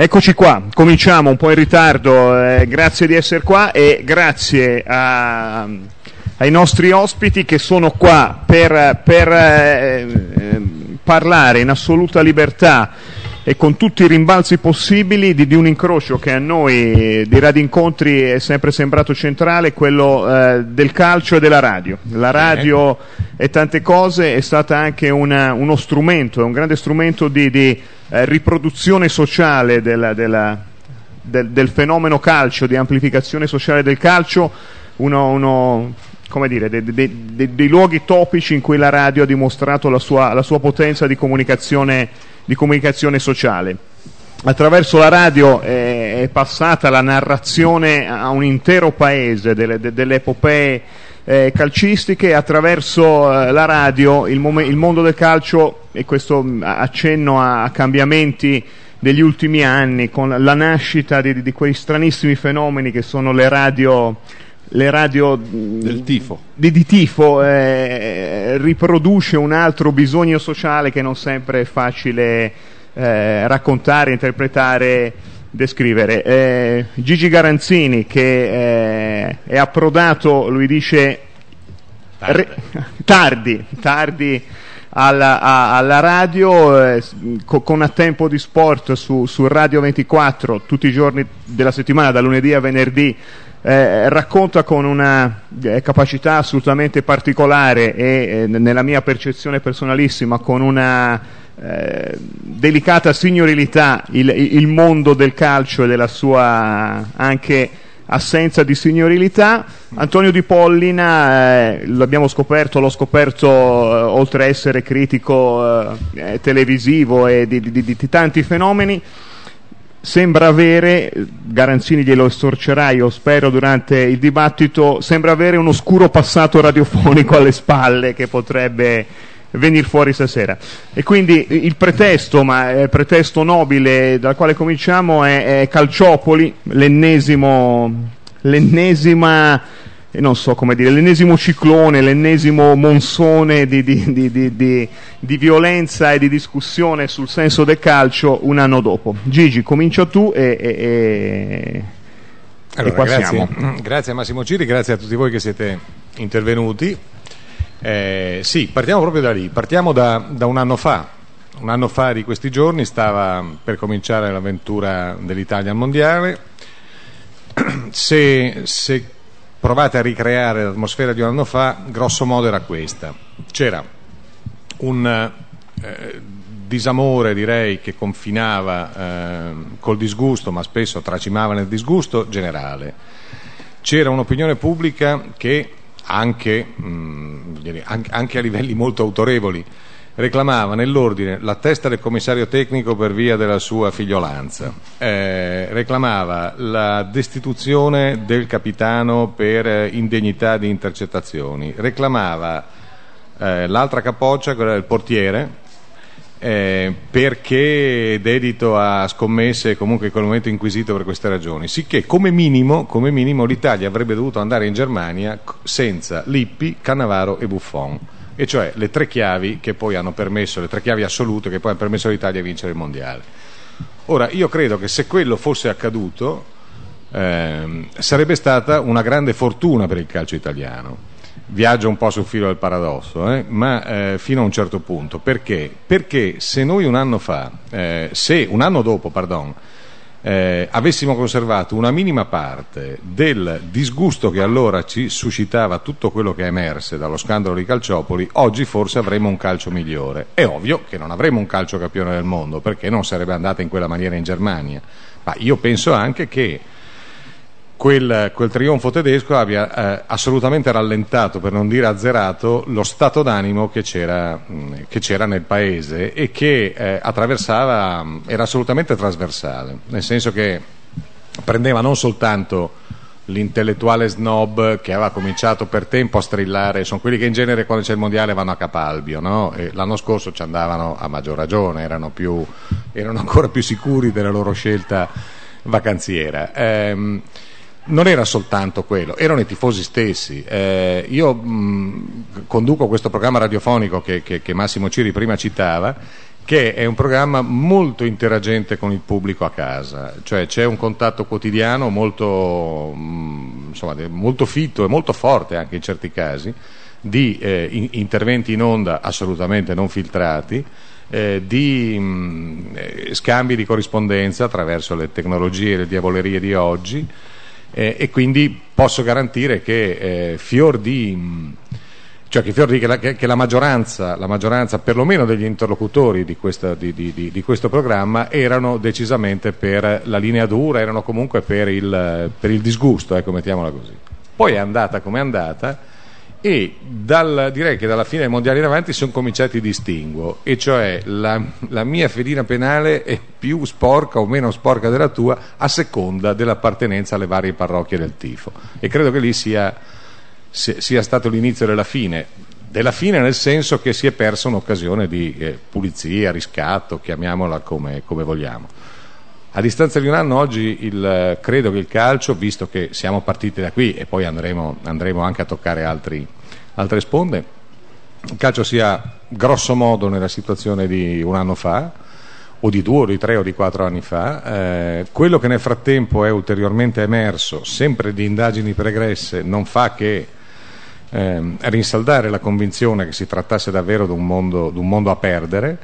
Eccoci qua, cominciamo un po' in ritardo, eh, grazie di essere qua e grazie a, ai nostri ospiti che sono qua per, per eh, parlare in assoluta libertà e con tutti i rimbalzi possibili di, di, un incrocio che a noi di Radio Incontri è sempre sembrato centrale, quello eh, del calcio e della radio. La radio e tante cose è stata anche una, uno strumento, è un grande strumento di, di eh, riproduzione sociale della, della, del, del, fenomeno calcio, di amplificazione sociale del calcio, uno, uno come dire, dei, dei, dei, dei, luoghi topici in cui la radio ha dimostrato la sua, la sua potenza di comunicazione, di comunicazione, sociale. Attraverso la radio è, è, passata la narrazione a un intero paese delle, delle epopee eh, calcistiche, attraverso eh, la radio il, mom- il, mondo del calcio, e questo mm, accenno a, a, cambiamenti degli ultimi anni, con la nascita di, di quei stranissimi fenomeni che sono le radio le radio del tifo, di, di tifo eh, riproduce un altro bisogno sociale che non sempre è facile eh, raccontare, interpretare descrivere. Eh, Gigi Garanzini che eh, è approdato, lui dice, re, tardi, tardi alla, a, alla, radio eh, co, con a tempo di sport su, su, Radio 24 tutti i giorni della settimana, da lunedì a venerdì. Eh, racconta con una eh, capacità assolutamente particolare e nella mia percezione personalissima con una eh, delicata signorilità il, il, mondo del calcio e della sua anche assenza di signorilità. Antonio Di Pollina, eh, l'abbiamo scoperto, l'ho scoperto eh, oltre a essere critico eh, eh, televisivo e di, di, di, di, tanti fenomeni, sembra avere, Garanzini glielo estorcerà, io spero durante il dibattito, sembra avere un oscuro passato radiofonico alle spalle che potrebbe venire fuori stasera. E quindi il pretesto, ma il pretesto nobile dal quale cominciamo è, è Calciopoli, l'ennesimo, l'ennesima, eh, non so come dire, l'ennesimo ciclone, l'ennesimo monsone di, di, di, di, violenza e di discussione sul senso del calcio un anno dopo. Gigi, comincia tu e, e, e allora, grazie. grazie a Massimo Ciri, grazie a tutti voi che siete intervenuti. Eh, sì, partiamo proprio da lì, partiamo da, da, un anno fa. Un anno fa di questi giorni stava per cominciare l'avventura dell'Italia al Mondiale. Se, se provate a ricreare l'atmosfera di un anno fa, grosso modo era questa. C'era un eh, disamore, direi, che confinava eh, col disgusto, ma spesso tracimava nel disgusto generale. C'era un'opinione pubblica che anche, mh, mm, anche a livelli molto autorevoli, reclamava nell'ordine la testa del commissario tecnico per via della sua figliolanza, eh, reclamava la destituzione del capitano per indegnità di intercettazioni, reclamava eh, l'altra capoccia, quella del portiere, eh, perché dedito a scommesse comunque economicamente inquisito per queste ragioni. Sicché come minimo, come minimo l'Italia avrebbe dovuto andare in Germania senza Lippi, Cannavaro e Buffon, e cioè le tre chiavi che poi hanno permesso, le tre chiavi assolute che poi hanno permesso all'Italia di vincere il mondiale. Ora, io credo che se quello fosse accaduto eh, sarebbe stata una grande fortuna per il calcio italiano viaggio un po' sul filo del paradosso, eh? ma eh, fino a un certo punto. Perché? Perché se noi un anno fa, eh, se un anno dopo, pardon, eh, avessimo conservato una minima parte del disgusto che allora ci suscitava tutto quello che è emerse dallo scandalo di Calciopoli, oggi forse avremmo un calcio migliore. È ovvio che non avremo un calcio campione del mondo, perché non sarebbe andata in quella maniera in Germania, ma io penso anche che quel, quel, trionfo tedesco abbia eh, assolutamente rallentato, per non dire azzerato, lo stato d'animo che c'era, che c'era nel paese e che eh, attraversava, era assolutamente trasversale, nel senso che prendeva non soltanto l'intellettuale snob che aveva cominciato per tempo a strillare, sono quelli che in genere quando c'è il mondiale vanno a Capalbio, no? l'anno scorso ci andavano a maggior ragione, erano, più, erano, ancora più sicuri della loro scelta vacanziera. Ehm, non era soltanto quello, erano i tifosi stessi. Eh, io mh, conduco questo programma radiofonico che, che, che, Massimo Ciri prima citava che è un programma molto interagente con il pubblico a casa, cioè c'è un contatto quotidiano molto, mm, insomma, molto fitto e molto forte anche in certi casi, di eh, in, interventi in onda assolutamente non filtrati, eh, di mh, eh, scambi di corrispondenza attraverso le tecnologie e le diavolerie di oggi eh, e quindi posso garantire che eh, fior di... Cioè che, che, la, che, la, maggioranza, la, maggioranza, perlomeno degli interlocutori di, questa, di, di, di, questo programma, erano decisamente per la linea dura, erano comunque per il, per il disgusto, ecco, mettiamola così. Poi è andata come è andata e dal, direi che dalla fine dei mondiali in avanti sono cominciati i distinguo, e cioè la, la mia fedina penale è più sporca o meno sporca della tua a seconda dell'appartenenza alle varie parrocchie del tifo. E credo che lì sia sia stato l'inizio della fine, della fine nel senso che si è persa un'occasione di eh, pulizia, riscatto, chiamiamola come, come, vogliamo. A distanza di un anno oggi il, credo che il calcio, visto che siamo partiti da qui e poi andremo, andremo anche a toccare altri, altre sponde, il calcio sia grosso modo nella situazione di un anno fa, o di due, o di tre, o di quattro anni fa. Eh, quello che nel frattempo è ulteriormente emerso, sempre di indagini pregresse, non fa che eh, rinsaldare la convinzione che si trattasse davvero di un mondo, di un mondo a perdere,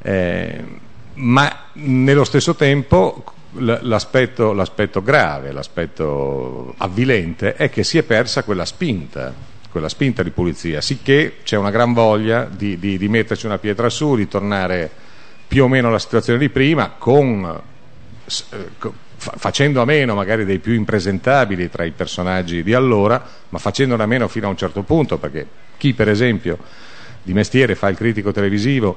eh, ma nello stesso tempo l'aspetto, l'aspetto grave, l'aspetto avvilente è che si è persa quella spinta, quella spinta di pulizia, sicché c'è una gran voglia di, di, di metterci una pietra su, di tornare più o meno alla situazione di prima, con, eh, facendo a meno magari dei più impresentabili tra i personaggi di allora, ma facendone a meno fino a un certo punto, perché chi per esempio di mestiere fa il critico televisivo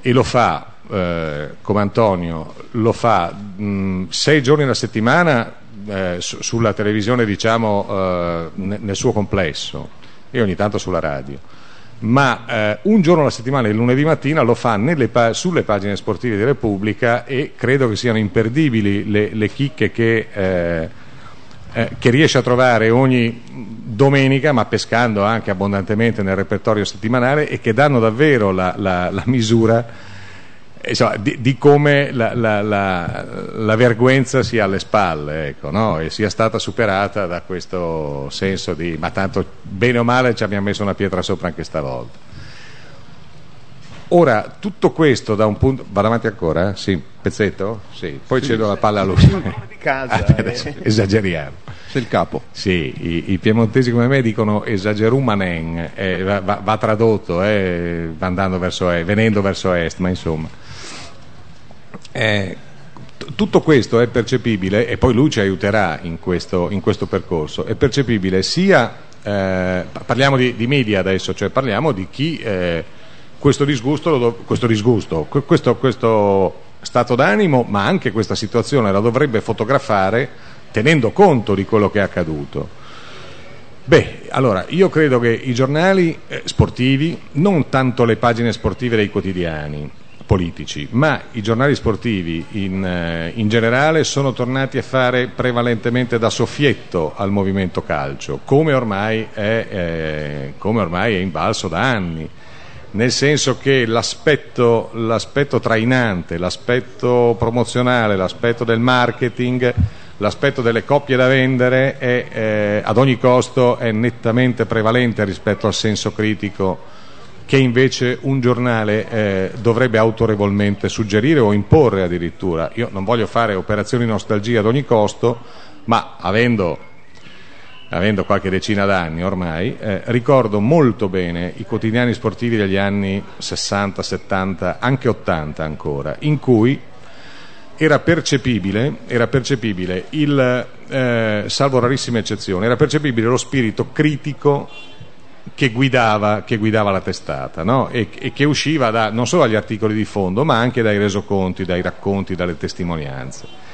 e lo fa eh, come Antonio, lo fa mh, sei giorni alla settimana eh, su, sulla televisione diciamo eh, nel suo complesso e ogni tanto sulla radio. Ma eh, un giorno alla settimana, il lunedì mattina, lo fa pa- sulle pagine sportive di Repubblica e credo che siano imperdibili le, le chicche che, eh, che, riesce a trovare ogni domenica, ma pescando anche abbondantemente nel repertorio settimanale e che danno davvero la, la, la misura insomma, di, di, come la, la, la, la, vergogna sia alle spalle ecco, no? e sia stata superata da questo senso di ma tanto bene o male ci abbiamo messo una pietra sopra anche stavolta. Ora, tutto questo da un punto... Vado avanti ancora? Sì, pezzetto? Sì, poi sì, cedo la palla a lui. Di casa, eh. Esageriamo. Sei il capo. Sì, i, i, piemontesi come me dicono esagerumanen, eh, va, va, tradotto, eh, va verso, venendo verso est, ma insomma. Eh, tutto questo è percepibile, e poi lui ci aiuterà in questo, in questo percorso, è percepibile sia, eh, parliamo di, di, media adesso, cioè parliamo di chi eh, questo disgusto, questo, disgusto questo, questo stato d'animo, ma anche questa situazione la dovrebbe fotografare tenendo conto di quello che è accaduto. Beh, allora, io credo che i giornali eh, sportivi, non tanto le pagine sportive dei quotidiani, politici, ma i giornali sportivi in, eh, in, generale sono tornati a fare prevalentemente da soffietto al movimento calcio, come ormai è, eh, come ormai è invalso da anni, nel senso che l'aspetto, l'aspetto trainante, l'aspetto promozionale, l'aspetto del marketing, l'aspetto delle coppie da vendere è, eh, ad ogni costo è nettamente prevalente rispetto al senso critico che invece un giornale eh, dovrebbe autorevolmente suggerire o imporre addirittura. Io non voglio fare operazioni nostalgia ad ogni costo, ma avendo, avendo qualche decina d'anni ormai, eh, ricordo molto bene i quotidiani sportivi degli anni 60, 70, anche 80 ancora, in cui era percepibile, era percepibile il, eh, salvo rarissime eccezioni, era percepibile lo spirito critico che guidava, che guidava la testata no? e, e, che usciva da, non solo dagli articoli di fondo ma anche dai resoconti, dai racconti, dalle testimonianze.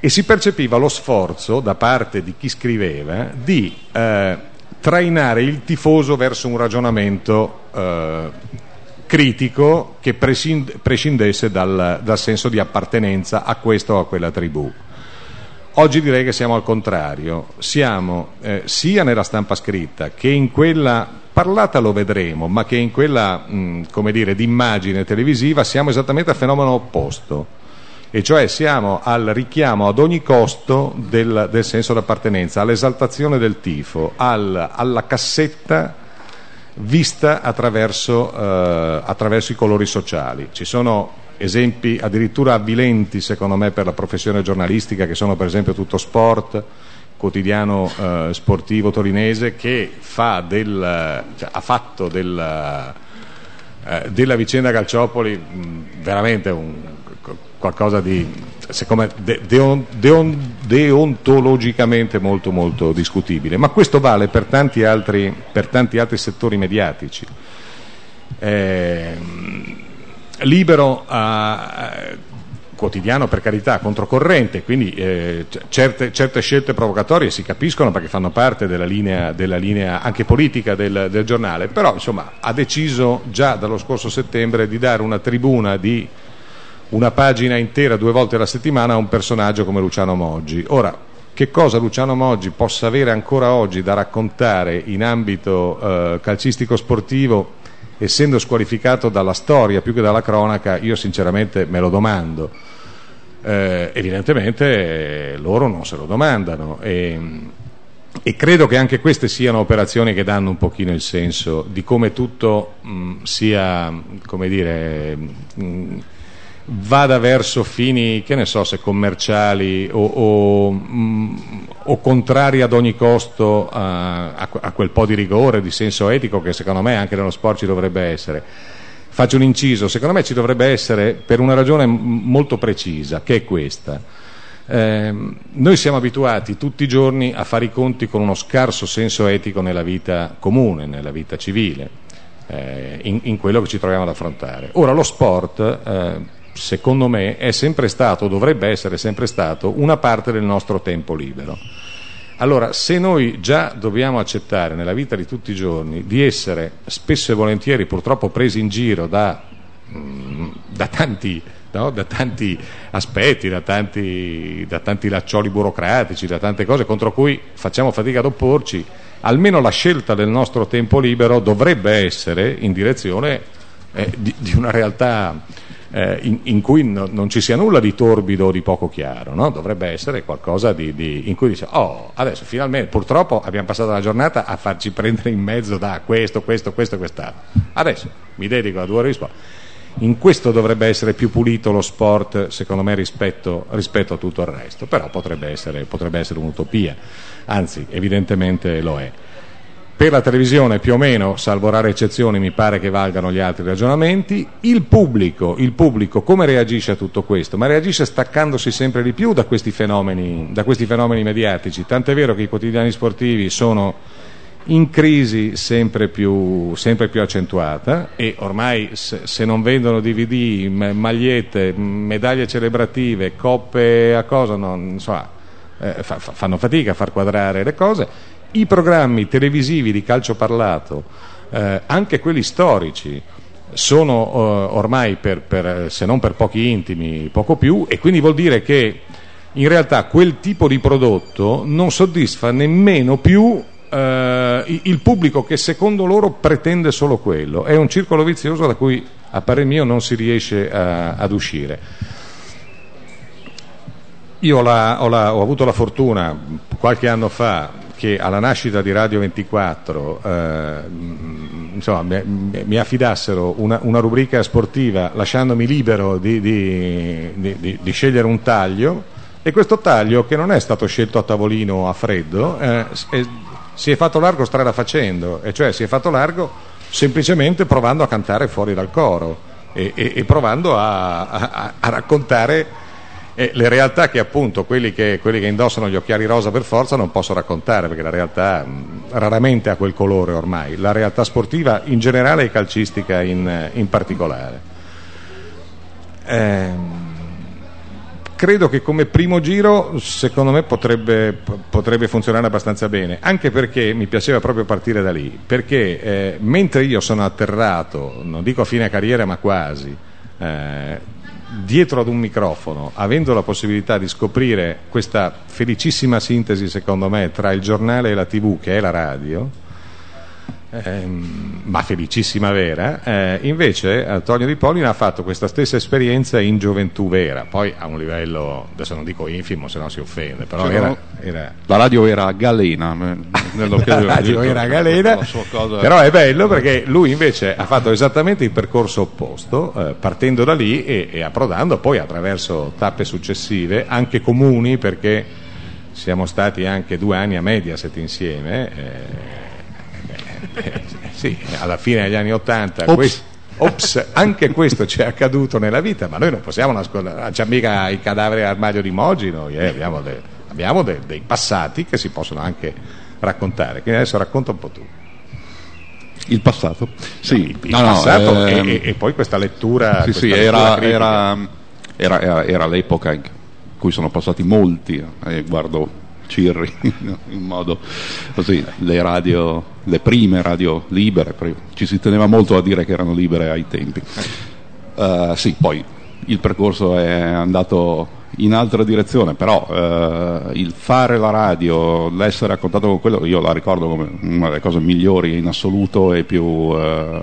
E si percepiva lo sforzo da parte di chi scriveva di eh, trainare il tifoso verso un ragionamento eh, critico che prescindesse dal, dal senso di appartenenza a questa o a quella tribù. Oggi direi che siamo al contrario, siamo eh, sia nella stampa scritta che in quella parlata lo vedremo, ma che in quella, mh, come dire, d'immagine televisiva siamo esattamente al fenomeno opposto e cioè siamo al richiamo ad ogni costo del, del senso d'appartenenza, all'esaltazione del tifo, al, alla cassetta vista attraverso, eh, attraverso, i colori sociali. Ci sono esempi addirittura avvilenti, secondo me, per la professione giornalistica, che sono per esempio tutto sport, quotidiano eh, sportivo torinese, che fa del, cioè, ha fatto del, eh, della vicenda Calciopoli mh, veramente un, qualcosa di secondo me de, deon, deon, deontologicamente molto molto discutibile. Ma questo vale per tanti altri, per tanti altri settori mediatici. Eh, libero a, quotidiano per carità controcorrente quindi eh, certe, certe, scelte provocatorie si capiscono perché fanno parte della linea, della linea anche politica del, del giornale però insomma ha deciso già dallo scorso settembre di dare una tribuna di una pagina intera due volte alla settimana a un personaggio come Luciano Moggi. Ora, che cosa Luciano Moggi possa avere ancora oggi da raccontare in ambito eh, calcistico sportivo, essendo squalificato dalla storia più che dalla cronaca, io sinceramente me lo domando. Eh, evidentemente eh, loro non se lo domandano e, e, credo che anche queste siano operazioni che danno un pochino il senso di come tutto mh, sia, come dire, mh, vada verso fini, che ne so, se commerciali o, o, mm, o contrari ad ogni costo a, a, a, quel po' di rigore, di senso etico che secondo me anche nello sport ci dovrebbe essere. Faccio un inciso, secondo me ci dovrebbe essere per una ragione molto precisa, che è questa. Eh, noi siamo abituati tutti i giorni a fare i conti con uno scarso senso etico nella vita comune, nella vita civile, eh, in, in, quello che ci troviamo ad affrontare. Ora lo sport eh, secondo me, è sempre stato, dovrebbe essere sempre stato, una parte del nostro tempo libero. Allora, se noi già dobbiamo accettare nella vita di tutti i giorni di essere spesso e volentieri purtroppo presi in giro da, mm, da, tanti, no? da tanti, aspetti, da tanti, da tanti laccioli burocratici, da tante cose contro cui facciamo fatica ad opporci, almeno la scelta del nostro tempo libero dovrebbe essere in direzione eh, di, di una realtà eh, in, in, cui no, non ci sia nulla di torbido o di poco chiaro, no? dovrebbe essere qualcosa di, di, in cui dice oh adesso finalmente purtroppo abbiamo passato la giornata a farci prendere in mezzo da questo, questo, questo e quest'altro, adesso mi dedico a due risposte. In questo dovrebbe essere più pulito lo sport, secondo me, rispetto, rispetto a tutto il resto, però potrebbe essere, potrebbe essere un'utopia, anzi evidentemente lo è. Per la televisione più o meno, salvo rare eccezioni, mi pare che valgano gli altri ragionamenti. Il pubblico, il pubblico come reagisce a tutto questo? Ma reagisce staccandosi sempre di più da questi fenomeni, da questi fenomeni mediatici. Tant'è vero che i quotidiani sportivi sono in crisi sempre più, sempre più, accentuata e ormai se, se, non vendono DVD, magliette, medaglie celebrative, coppe a cosa, non, so, eh, fa, fanno fatica a far quadrare le cose i programmi televisivi di calcio parlato, eh, anche quelli storici, sono eh, ormai, per, per, se non per pochi intimi, poco più, e quindi vuol dire che in realtà quel tipo di prodotto non soddisfa nemmeno più eh, il pubblico che secondo loro pretende solo quello. È un circolo vizioso da cui, a parer mio, non si riesce a, ad uscire. Io la, ho, la, ho avuto la fortuna qualche anno fa che alla nascita di Radio 24 eh, insomma, mi, mi, affidassero una, una, rubrica sportiva lasciandomi libero di, di, di, di, scegliere un taglio e questo taglio che non è stato scelto a tavolino a freddo eh, è, si è fatto largo strada facendo e cioè si è fatto largo semplicemente provando a cantare fuori dal coro e, e, e provando a, a, a raccontare e le realtà che appunto quelli che, quelli che, indossano gli occhiali rosa per forza non posso raccontare perché la realtà mh, raramente ha quel colore ormai, la realtà sportiva in generale e calcistica in, in particolare. Eh, credo che come primo giro secondo me potrebbe, potrebbe, funzionare abbastanza bene, anche perché mi piaceva proprio partire da lì, perché eh, mentre io sono atterrato, non dico a fine carriera ma quasi, eh, dietro ad un microfono, avendo la possibilità di scoprire questa felicissima sintesi, secondo me, tra il giornale e la tv, che è la radio, ehm, ma felicissima vera, eh, invece Antonio Di Pollina ha fatto questa stessa esperienza in gioventù vera, poi a un livello, adesso non dico infimo se no si offende, però Cioè, era, era- La radio era galena. eh, nell'occasione. la radio era galena, cosa- però è bello perché lui invece ha fatto esattamente il percorso opposto, eh, partendo da lì e, e approdando poi attraverso tappe successive, anche comuni perché siamo stati anche due anni a Mediaset insieme. eh, sì, alla fine degli anni Ottanta Ops. anche questo ci è accaduto nella vita, ma noi non possiamo nascondere, non c'è mica i cadaveri all'armadio di Mogi, noi eh, abbiamo, de- abbiamo de- dei passati che si possono anche raccontare, quindi adesso racconta un po' tu. Il passato. Sì, Il no, no, passato ehm, e, e- poi questa lettura. Sì, questa sì, lettura era, era- era- era l'epoca in cui sono passati molti, eh, guardo Cirri in modo così, le radio, le prime radio libere, ci si teneva molto a dire che erano libere ai tempi. Eh, sì, poi il percorso è andato in altra direzione, però eh, il fare la radio, l'essere a contatto con quello, io la ricordo come una delle cose migliori in assoluto e più eh,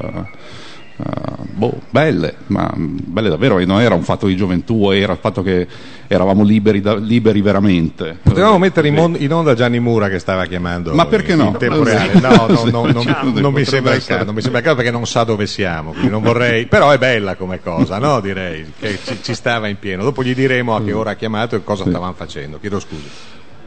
eh, boh, belle, ma mm, belle davvero, e non era un fatto di gioventù, era il fatto che eravamo liberi, da- liberi veramente. Potevamo mettere in, mon- in onda Gianni Mura che stava chiamando Ma perché in, no? in tempo reale. No, no, no, non, non mi sembra il caso, non mi sembra il caso perché non sa dove siamo, quindi non vorrei, però è bella come cosa, no? Direi che ci, ci stava in pieno. Dopo gli diremo a che ora ha chiamato e cosa stavamo facendo. Chiedo scusa.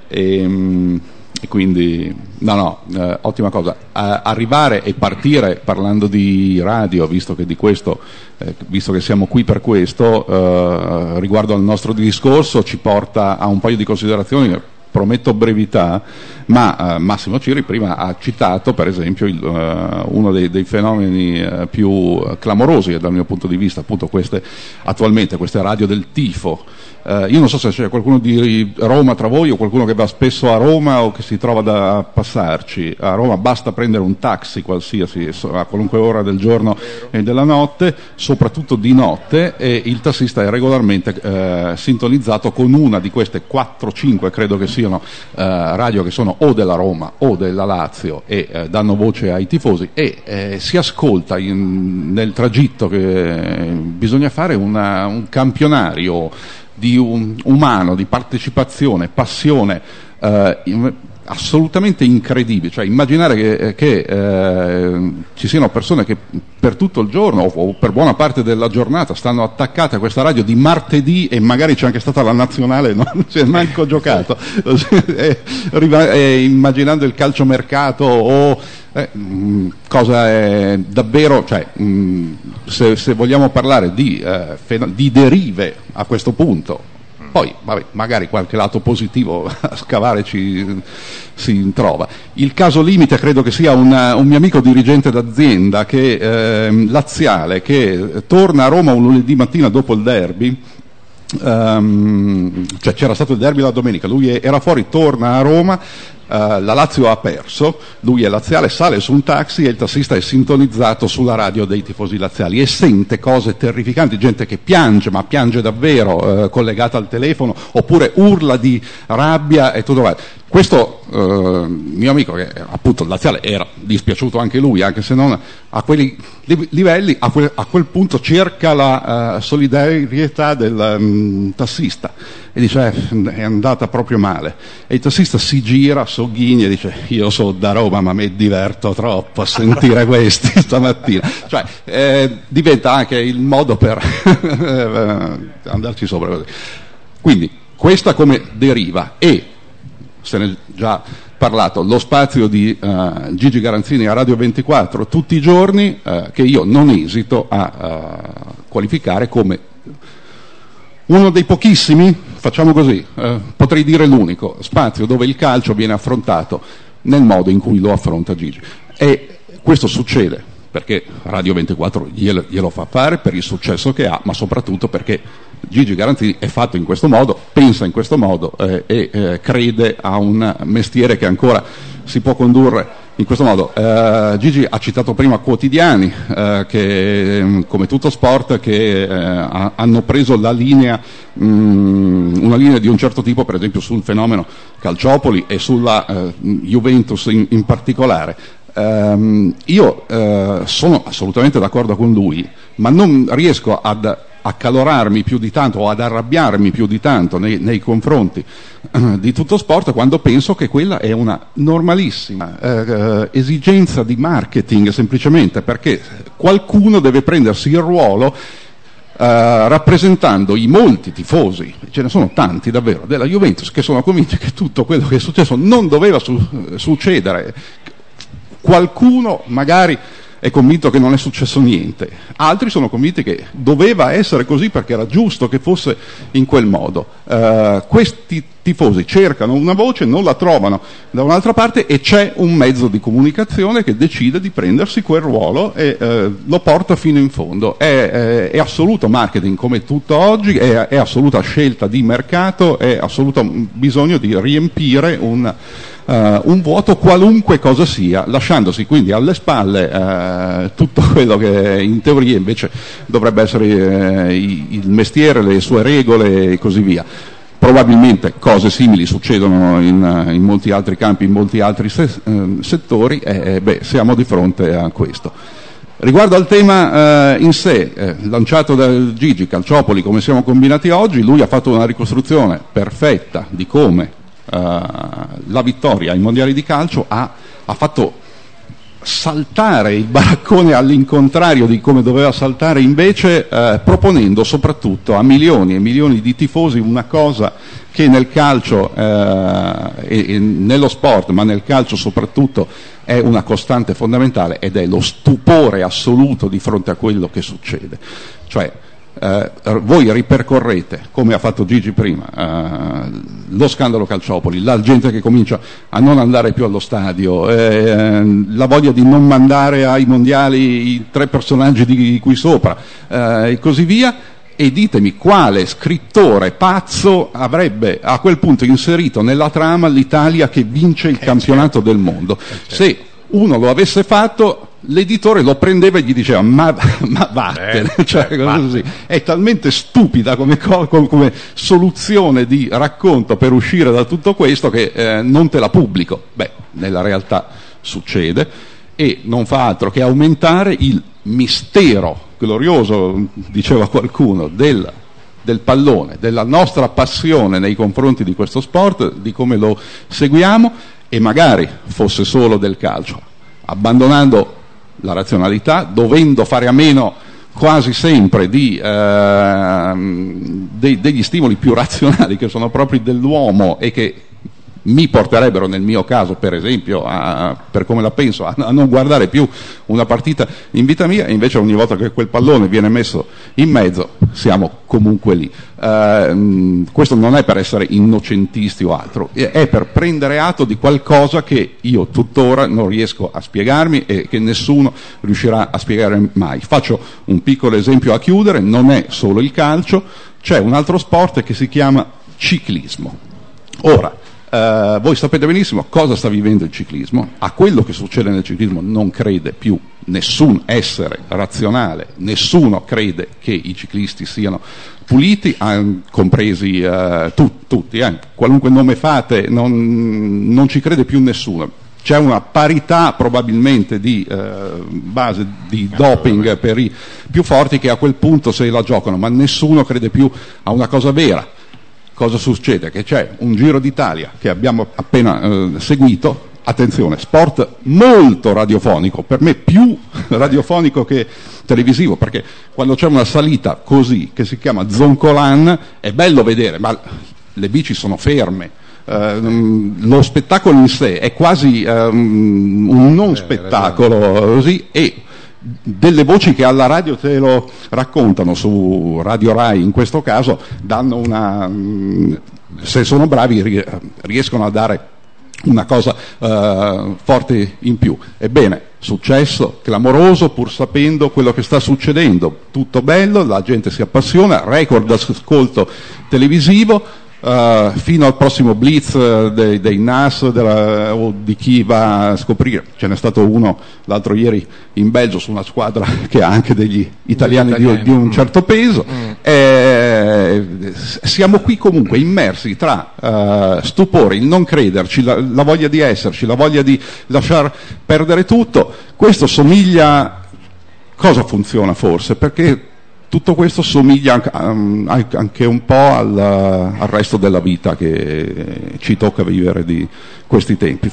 E, mm, e quindi, no, no, eh, ottima cosa. A- arrivare e partire parlando di radio, visto che di questo, eh, visto che siamo qui per questo, eh, riguardo al nostro discorso, ci porta a un paio di considerazioni. Prometto brevità, ma eh, Massimo Ciri prima ha citato, per esempio, il, eh, uno dei, dei fenomeni eh, più clamorosi dal mio punto di vista, appunto queste attualmente, queste radio del tifo. Eh, io non so se c'è qualcuno di Roma tra voi o qualcuno che va spesso a Roma o che si trova da passarci. A Roma basta prendere un taxi qualsiasi a qualunque ora del giorno e della notte, soprattutto di notte, e il tassista è regolarmente eh, sintonizzato con una di queste 4-5, credo che siano, eh, radio che sono o della Roma o della Lazio e eh, danno voce ai tifosi e eh, si ascolta in- nel tragitto che bisogna fare una- un campionario di un- umano, di partecipazione, passione eh, in- assolutamente incredibile. Cioè, immaginare che, che, eh, ci siano persone che per tutto il giorno o, per buona parte della giornata stanno attaccate a questa radio di martedì e magari c'è anche stata la nazionale, non si è manco giocato, E e immaginando il calciomercato o eh, mh, cosa è davvero, cioè, mh, se, se vogliamo parlare di, eh, di derive a questo punto, poi vabbè, magari qualche lato positivo a scavare ci, si trova. Il caso limite credo che sia un, un mio amico dirigente d'azienda che, ehm, laziale che torna a Roma un lunedì mattina dopo il derby Ehm, cioè c'era stato il derby la domenica, lui era fuori, torna a Roma, eh, la Lazio ha perso, lui è laziale, sale su un taxi e il tassista è sintonizzato sulla radio dei tifosi laziali e sente cose terrificanti, gente che piange, ma piange davvero, eh, collegata al telefono, oppure urla di rabbia e tutto resto. Questo eh, mio amico, che appunto laziale era dispiaciuto anche lui, anche se non a quei li- livelli, a quel, a quel punto cerca la eh, solidarietà del mm, tassista e dice "Eh, è andata proprio male. E il tassista si gira, sogghigna e dice io sono da Roma ma mi diverto troppo a sentire questi stamattina. Cioè eh, diventa anche il modo per eh, andarci sopra così. Quindi questa come deriva e se ne è già parlato, lo spazio di eh, Gigi Garanzini a Radio 24 tutti i giorni, eh, che io non esito a eh, qualificare come uno dei pochissimi, facciamo così, eh, potrei dire l'unico, spazio dove il calcio viene affrontato nel modo in cui lo affronta Gigi. E questo succede perché Radio 24 glielo, glielo fa fare per il successo che ha, ma soprattutto perché Gigi Garanzini è fatto in questo modo, pensa in questo modo eh, e eh, crede a un mestiere che ancora si può condurre in questo modo. Eh, Gigi ha citato prima quotidiani, eh, che, come tutto sport, che eh, ha- hanno preso la linea, mh, una linea di un certo tipo, per esempio sul fenomeno Calciopoli e sulla eh, Juventus in, in particolare. ehm, io eh, sono assolutamente d'accordo con lui, ma non riesco ad accalorarmi più di tanto o ad arrabbiarmi più di tanto nei, nei confronti eh, di tutto sport quando penso che quella è una normalissima eh, esigenza di marketing semplicemente perché qualcuno deve prendersi il ruolo Uh, rappresentando i molti tifosi, ce ne sono tanti davvero, della Juventus che sono convinti che tutto quello che è successo non doveva su- succedere. Qualcuno magari è convinto che non è successo niente, altri sono convinti che doveva essere così perché era giusto che fosse in quel modo. Uh, questi tifosi cercano una voce, non la trovano da un'altra parte e c'è un mezzo di comunicazione che decide di prendersi quel ruolo e uh, lo porta fino in fondo. È, è, è assoluto marketing come tutto oggi, è, è assoluta scelta di mercato, è assoluto bisogno di riempire un Uh, un vuoto qualunque cosa sia, lasciandosi quindi alle spalle uh, tutto quello che in teoria invece dovrebbe essere uh, il mestiere, le sue regole e così via. Probabilmente cose simili succedono in, in molti altri campi, in molti altri se, settori, e beh, siamo di fronte a questo. Riguardo al tema in sé, lanciato da Gigi Calciopoli, come siamo combinati oggi, lui ha fatto una ricostruzione perfetta di come eh, la vittoria ai mondiali di calcio ha, ha fatto saltare il baraccone all'incontrario di come doveva saltare invece eh, proponendo soprattutto a milioni e milioni di tifosi una cosa che nel calcio eh, e, e, nello sport, ma nel calcio soprattutto è una costante fondamentale ed è lo stupore assoluto di fronte a quello che succede. Cioè, eh, voi ripercorrete, come ha fatto Gigi prima, eh, lo scandalo Calciopoli, la gente che comincia a non andare più allo stadio, eh, la voglia di non mandare ai mondiali i tre personaggi di qui sopra eh, e così via, e ditemi quale scrittore pazzo avrebbe a quel punto inserito nella trama l'Italia che vince il eh, campionato certo. del mondo. Eh, certo. Se uno lo avesse fatto l'editore lo prendeva e gli diceva ma, ma vattene, eh, cioè, eh, è talmente stupida come, come, soluzione di racconto per uscire da tutto questo che eh, non te la pubblico. Beh, nella realtà succede e non fa altro che aumentare il mistero glorioso, diceva qualcuno, del, del pallone, della nostra passione nei confronti di questo sport, di come lo seguiamo e magari fosse solo del calcio, abbandonando la razionalità, dovendo fare a meno quasi sempre di, eh, de- degli stimoli più razionali che sono propri dell'uomo e che mi porterebbero nel mio caso, per esempio, a, per come la penso, a, non guardare più una partita in vita mia, invece ogni volta che quel pallone viene messo in mezzo siamo comunque lì. Uh, questo non è per essere innocentisti o altro, è per prendere atto di qualcosa che io tuttora non riesco a spiegarmi e che nessuno riuscirà a spiegare mai. Faccio un piccolo esempio a chiudere, non è solo il calcio, c'è un altro sport che si chiama ciclismo. Ora, Uh, voi sapete benissimo cosa sta vivendo il ciclismo, a quello che succede nel ciclismo non crede più nessun essere razionale, nessuno crede che i ciclisti siano puliti, compresi uh, tu, tutti, eh. qualunque nome fate, non, non, ci crede più nessuno. C'è una parità probabilmente di uh, base di doping per i più forti che a quel punto se la giocano, ma nessuno crede più a una cosa vera cosa succede? Che c'è un Giro d'Italia che abbiamo appena eh, seguito, attenzione, sport molto radiofonico, per me più radiofonico che televisivo, perché quando c'è una salita così, che si chiama Zoncolan, è bello vedere, ma le bici sono ferme. Uh, lo spettacolo in sé è quasi um, un non spettacolo così, e delle voci che alla radio te lo raccontano, su Radio Rai in questo caso, danno una, mm, se sono bravi riescono a dare una cosa uh, forte in più. Ebbene, successo clamoroso pur sapendo quello che sta succedendo, tutto bello, la gente si appassiona, record ascolto televisivo, Uh, fino al prossimo blitz uh, dei, dei, NAS della, o di chi va a scoprire. Ce n'è stato uno l'altro ieri in Belgio su una squadra che ha anche degli italiani, di, di, un certo peso. Mm. Eh, siamo qui comunque immersi tra uh, stupore, il non crederci, la, la voglia di esserci, la voglia di lasciar perdere tutto. Questo somiglia. Cosa funziona forse? Perché tutto questo somiglia um, anche un po' al, al, resto della vita che ci tocca vivere di questi tempi.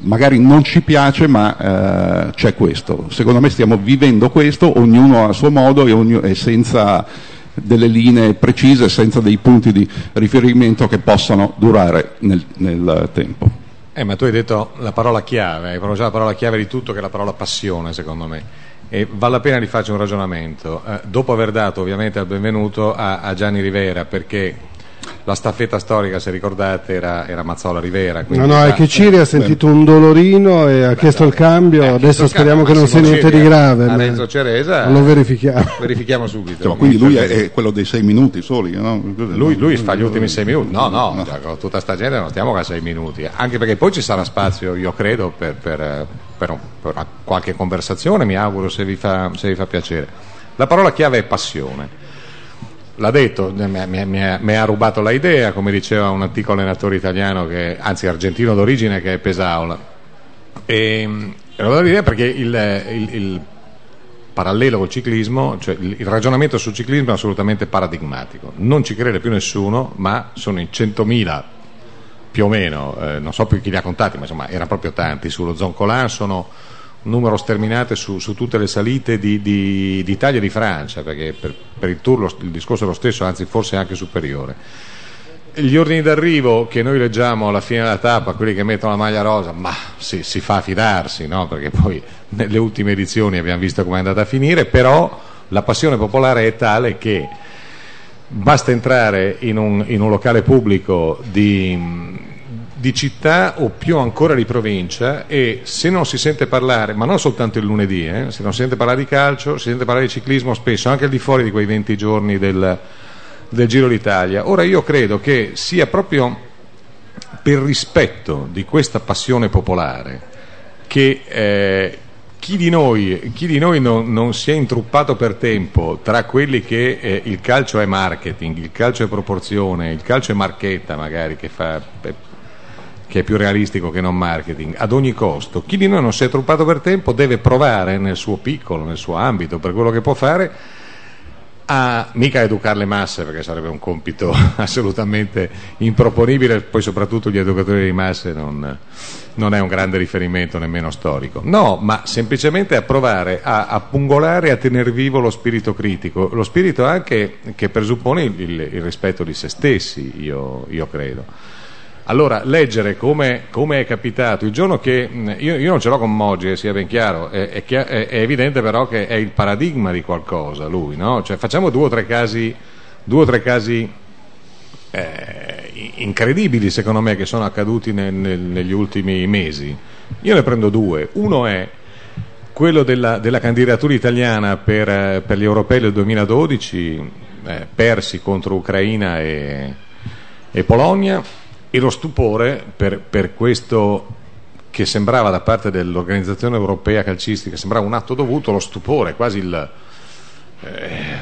Magari non ci piace, ma uh, c'è questo. Secondo me stiamo vivendo questo, ognuno a suo modo e, ognuno, e senza delle linee precise, senza dei punti di riferimento che possano durare nel, nel tempo. Eh, ma tu hai detto la parola chiave, hai pronunciato la parola chiave di tutto che è la parola passione, secondo me e vale la pena di farci un ragionamento. Eh, dopo aver dato ovviamente il benvenuto a, a Gianni Rivera, perché la staffetta storica, se ricordate, era, era Mazzola Rivera. No, no, è che Ciri ha sentito un dolorino e ha Beh, chiesto il cambio. Eh, Adesso speriamo che non sia niente di grave. A Renzo Ceresa lo verifichiamo. Verifichiamo subito. Cioè, quindi lui è quello dei sei minuti soli. No? Lui, lui, fa gli ultimi sei minuti. No, no, no. Cioè, tutta sta gente non stiamo a sei minuti. Anche perché poi ci sarà spazio, io credo, per, per, per, per qualche conversazione, mi auguro, se vi, fa, se vi fa piacere. La parola chiave è passione l'ha detto, mi, ha rubato la idea, come diceva un antico allenatore italiano, che, anzi argentino d'origine, che è Pesaula. E, e rubato l'idea perché il, il, il parallelo col ciclismo, cioè il, il, ragionamento sul ciclismo è assolutamente paradigmatico. Non ci crede più nessuno, ma sono in 100.000 più o meno, eh, non so più chi li ha contati, ma insomma erano proprio tanti. Sullo Zoncolan sono numero sterminato su, su, tutte le salite di, di, d'Italia e di Francia, perché per, per il tour lo, il discorso è lo stesso, anzi forse anche superiore. Gli ordini d'arrivo che noi leggiamo alla fine della tappa, quelli che mettono la maglia rosa, ma sì, si fa fidarsi, no? perché poi nelle ultime edizioni abbiamo visto come è andata a finire, però la passione popolare è tale che basta entrare in un, in un locale pubblico di, di città o più ancora di provincia e se non si sente parlare, ma non soltanto il lunedì, eh, se non si sente parlare di calcio, si sente parlare di ciclismo spesso, anche al di fuori di quei 20 giorni del, del Giro d'Italia. Ora io credo che sia proprio per rispetto di questa passione popolare che eh, chi di noi, chi di noi non, non, si è intruppato per tempo tra quelli che eh, il calcio è marketing, il calcio è proporzione, il calcio è marchetta magari che fa che è più realistico che non marketing, ad ogni costo. Chi di noi non si è truppato per tempo deve provare nel suo piccolo, nel suo ambito, per quello che può fare, a mica educare le masse, perché sarebbe un compito assolutamente improponibile, poi soprattutto gli educatori di masse non, non è un grande riferimento nemmeno storico. No, ma semplicemente a provare a, a pungolare e a tenere vivo lo spirito critico, lo spirito anche che presuppone il, il rispetto di se stessi, io, io credo. Allora, leggere come, come, è capitato, il giorno che io, io non ce l'ho con Moggi, eh, sia ben chiaro, è, è, è, è, evidente però che è il paradigma di qualcosa lui, no? Cioè, facciamo due o tre casi, o tre casi eh, incredibili secondo me che sono accaduti nel, nel, negli ultimi mesi. Io ne prendo due. Uno è quello della, della candidatura italiana per, per, gli europei del 2012, eh, persi contro Ucraina e, e Polonia e lo stupore per, per questo che sembrava da parte dell'organizzazione europea calcistica, sembrava un atto dovuto, lo stupore, quasi il... Eh,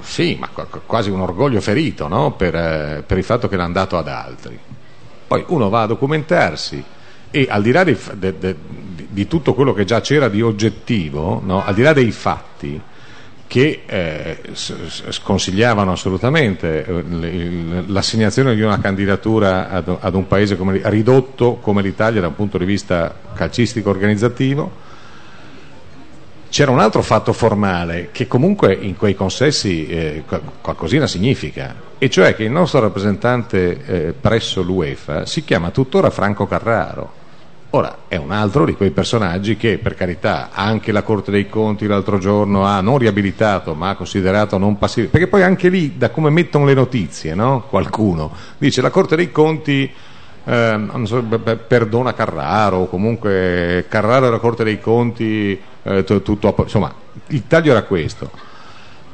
sì, ma quasi un orgoglio ferito no? per, eh, per, il fatto che l'hanno dato ad altri. Poi uno va a documentarsi e al di là di, de, de, di tutto quello che già c'era di oggettivo, no? al di là dei fatti, che eh, sconsigliavano assolutamente eh, l'assegnazione di una candidatura ad, ad un paese come, ridotto come l'Italia da un punto di vista calcistico organizzativo. C'era un altro fatto formale che comunque in quei consessi eh, qualcosina significa, e cioè che il nostro rappresentante eh, presso l'UEFA si chiama tuttora Franco Carraro Ora, è un altro di quei personaggi che, per carità, anche la Corte dei Conti l'altro giorno ha non riabilitato, ma ha considerato non passivo, perché poi anche lì, da come mettono le notizie, no? qualcuno dice la Corte dei Conti eh, so, perdona Carraro, o comunque Carraro e la Corte dei Conti, eh, tutto, insomma, il taglio era questo.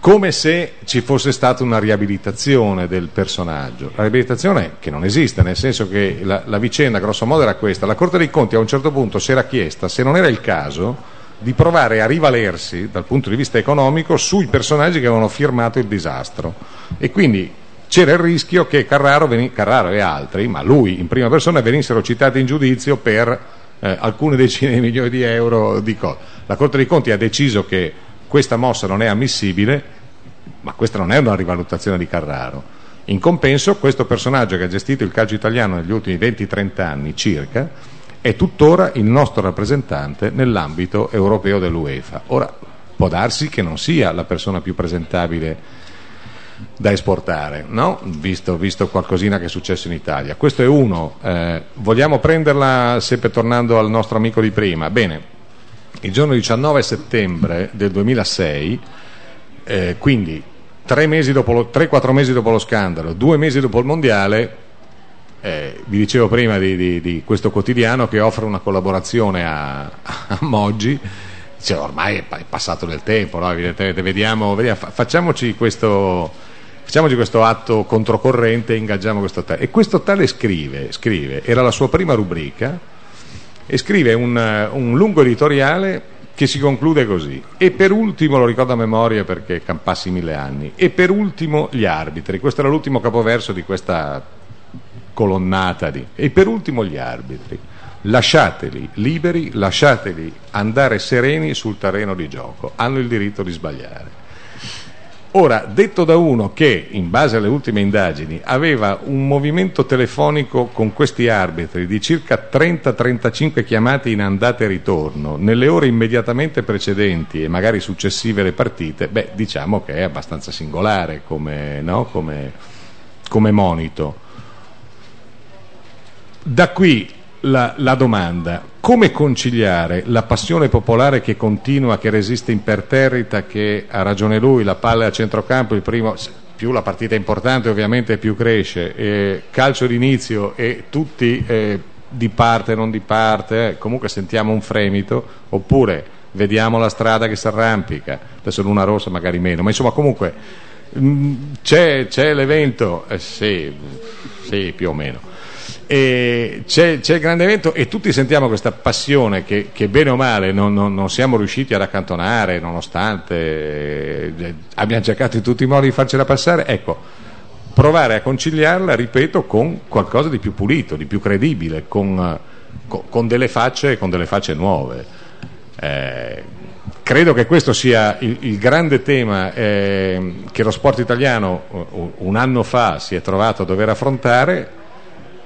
Come se ci fosse stata una riabilitazione del personaggio. La riabilitazione che non esiste, nel senso che la, la vicenda grosso modo era questa. La Corte dei Conti a un certo punto si era chiesta se non era il caso di provare a rivalersi dal punto di vista economico sui personaggi che avevano firmato il disastro. E quindi c'era il rischio che Carraro, veni- Carraro e altri, ma lui in prima persona, venissero citati in giudizio per eh, alcune decine di milioni di euro di cose. La Corte dei Conti ha deciso che questa mossa non è ammissibile, ma questa non è una rivalutazione di Carraro. In compenso, questo personaggio che ha gestito il calcio italiano negli ultimi 20-30 anni circa è tuttora il nostro rappresentante nell'ambito europeo dell'UEFA. Ora, può darsi che non sia la persona più presentabile da esportare, no? visto, visto, qualcosina che è successo in Italia. Questo è uno. Eh, vogliamo prenderla sempre tornando al nostro amico di prima? Bene, il giorno 19 settembre del 2006, eh, quindi 3-4 mesi, mesi, dopo lo scandalo, due mesi dopo il mondiale, eh, vi dicevo prima di, di, di, questo quotidiano che offre una collaborazione a, a Moggi, cioè, ormai è, è, passato del tempo, no? evidentemente, vediamo, vediamo, facciamoci, questo, facciamoci questo atto controcorrente e ingaggiamo questo tale. E questo tale scrive, scrive, era la sua prima rubrica, e scrive un, un lungo editoriale che si conclude così. E per ultimo, lo ricordo a memoria perché campassi mille anni, e per ultimo gli arbitri. Questo era l'ultimo capoverso di questa colonnata di... E per ultimo gli arbitri. Lasciateli liberi, lasciateli andare sereni sul terreno di gioco. Hanno il diritto di sbagliare. Ora, detto da uno che, in base alle ultime indagini, aveva un movimento telefonico con questi arbitri di circa 30-35 chiamate in andata e ritorno nelle ore immediatamente precedenti e magari successive alle partite, beh, diciamo che è abbastanza singolare come, no? come, come monito. Da qui la, la, domanda, come conciliare la passione popolare che continua, che resiste imperterrita, che ha ragione lui, la palla a centrocampo, il primo, più la partita è importante ovviamente più cresce, eh, calcio d'inizio e tutti eh, di parte, non di parte, eh, comunque sentiamo un fremito, oppure vediamo la strada che si arrampica, adesso l'una rossa magari meno, ma insomma comunque mh, mm, c'è, l'evento, eh, sì, sì, più o meno c'è, il grande evento e tutti sentiamo questa passione che, che bene o male non, non, non, siamo riusciti ad accantonare nonostante eh, abbiamo cercato in tutti i modi di farcela passare. Ecco, provare a conciliarla, ripeto, con qualcosa di più pulito, di più credibile, con, con, con delle, facce, con delle facce nuove. Eh, credo che questo sia il, il grande tema eh, che lo sport italiano un anno fa si è trovato a dover affrontare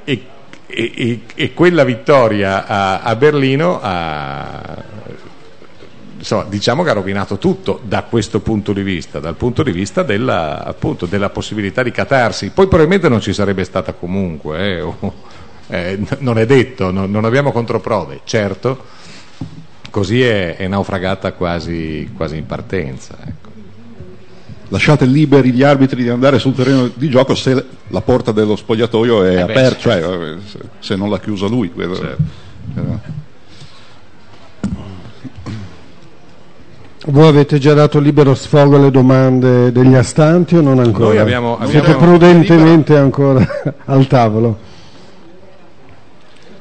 e e, e, e quella vittoria a, a Berlino ha, insomma, diciamo che ha rovinato tutto da questo punto di vista, dal punto di vista della, appunto, della possibilità di catarsi. Poi probabilmente non ci sarebbe stata comunque, eh, o, eh, non è detto, no, non abbiamo controprove, certo, così è, è naufragata quasi, quasi in partenza. Ecco lasciate liberi gli arbitri di andare sul terreno di gioco se la porta dello spogliatoio è eh aperta, cioè eh, se non l'ha chiusa lui. Certo. Voi avete già dato libero sfogo alle domande degli astanti o non ancora? Noi abbiamo, abbiamo Siete prudentemente ancora al tavolo?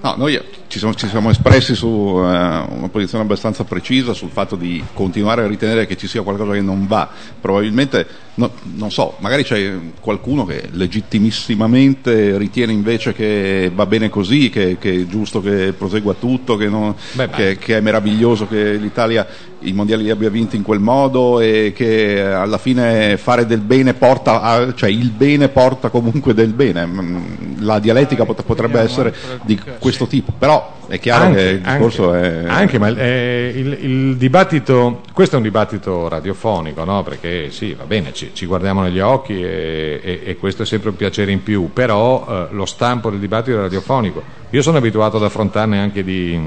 No, noi ci siamo, ci siamo espressi su uh, una posizione abbastanza precisa sul fatto di continuare a ritenere che ci sia qualcosa che non va. Probabilmente, no, non so, magari c'è qualcuno che legittimissimamente ritiene invece che va bene così, che, che è giusto che prosegua tutto, che, non, Beh, che, che è meraviglioso che l'Italia i mondiali li abbia vinti in quel modo e che alla fine fare del bene porta, a, cioè il bene porta comunque del bene. Mm, la dialettica potrebbe essere di questo tipo, però è chiaro anche, che il discorso anche, è... Anche, ma è il, il, dibattito, questo è un dibattito radiofonico, no? perché sì, va bene, ci, ci guardiamo negli occhi e, e, e, questo è sempre un piacere in più, però eh, lo stampo del dibattito è radiofonico. Io sono abituato ad affrontarne anche di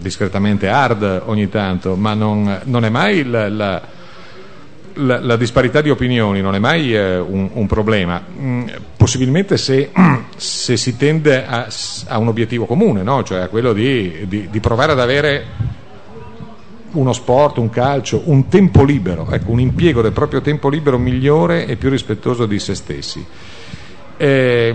discretamente hard ogni tanto, ma non, non è mai la, la, la, la, disparità di opinioni, non è mai eh, un, un, problema. Mm, possibilmente se, se, si tende a, a un obiettivo comune, no? cioè a quello di, di, di, provare ad avere uno sport, un calcio, un tempo libero, ecco, un impiego del proprio tempo libero migliore e più rispettoso di se stessi. Eh,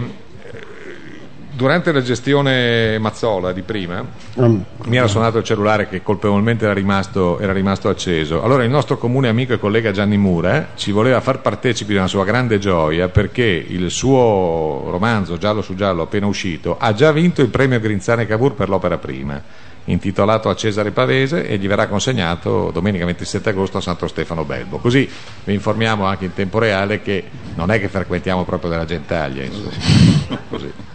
durante la gestione Mazzola di prima um, mi era suonato il cellulare che colpevolmente era rimasto, era rimasto, acceso. Allora il nostro comune amico e collega Gianni Mura ci voleva far partecipi di una sua grande gioia perché il suo romanzo Giallo su Giallo appena uscito ha già vinto il premio Grinzane Cavour per l'opera prima intitolato a Cesare Pavese e gli verrà consegnato domenica 27 agosto a Santo Stefano Belbo. Così vi informiamo anche in tempo reale che non è che frequentiamo proprio della gentaglia.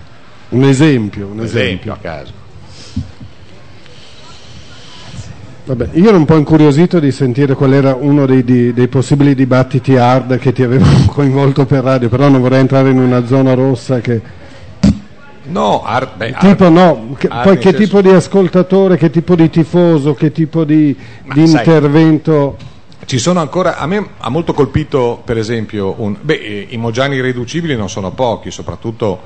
un esempio, un, esempio. esempio a caso. Vabbè, io ero un po' incuriosito di sentire qual era uno dei, dei, dei, possibili dibattiti hard che ti avevano coinvolto per radio, però non vorrei entrare in una zona rossa che No, ar- beh, tipo, ar- no. Che, ar- poi che senso... tipo di ascoltatore, che tipo di tifoso, che tipo di, di sai, intervento. Ci sono ancora, a me ha molto colpito per esempio, un, beh, eh, i Mogiani irriducibili non sono pochi, soprattutto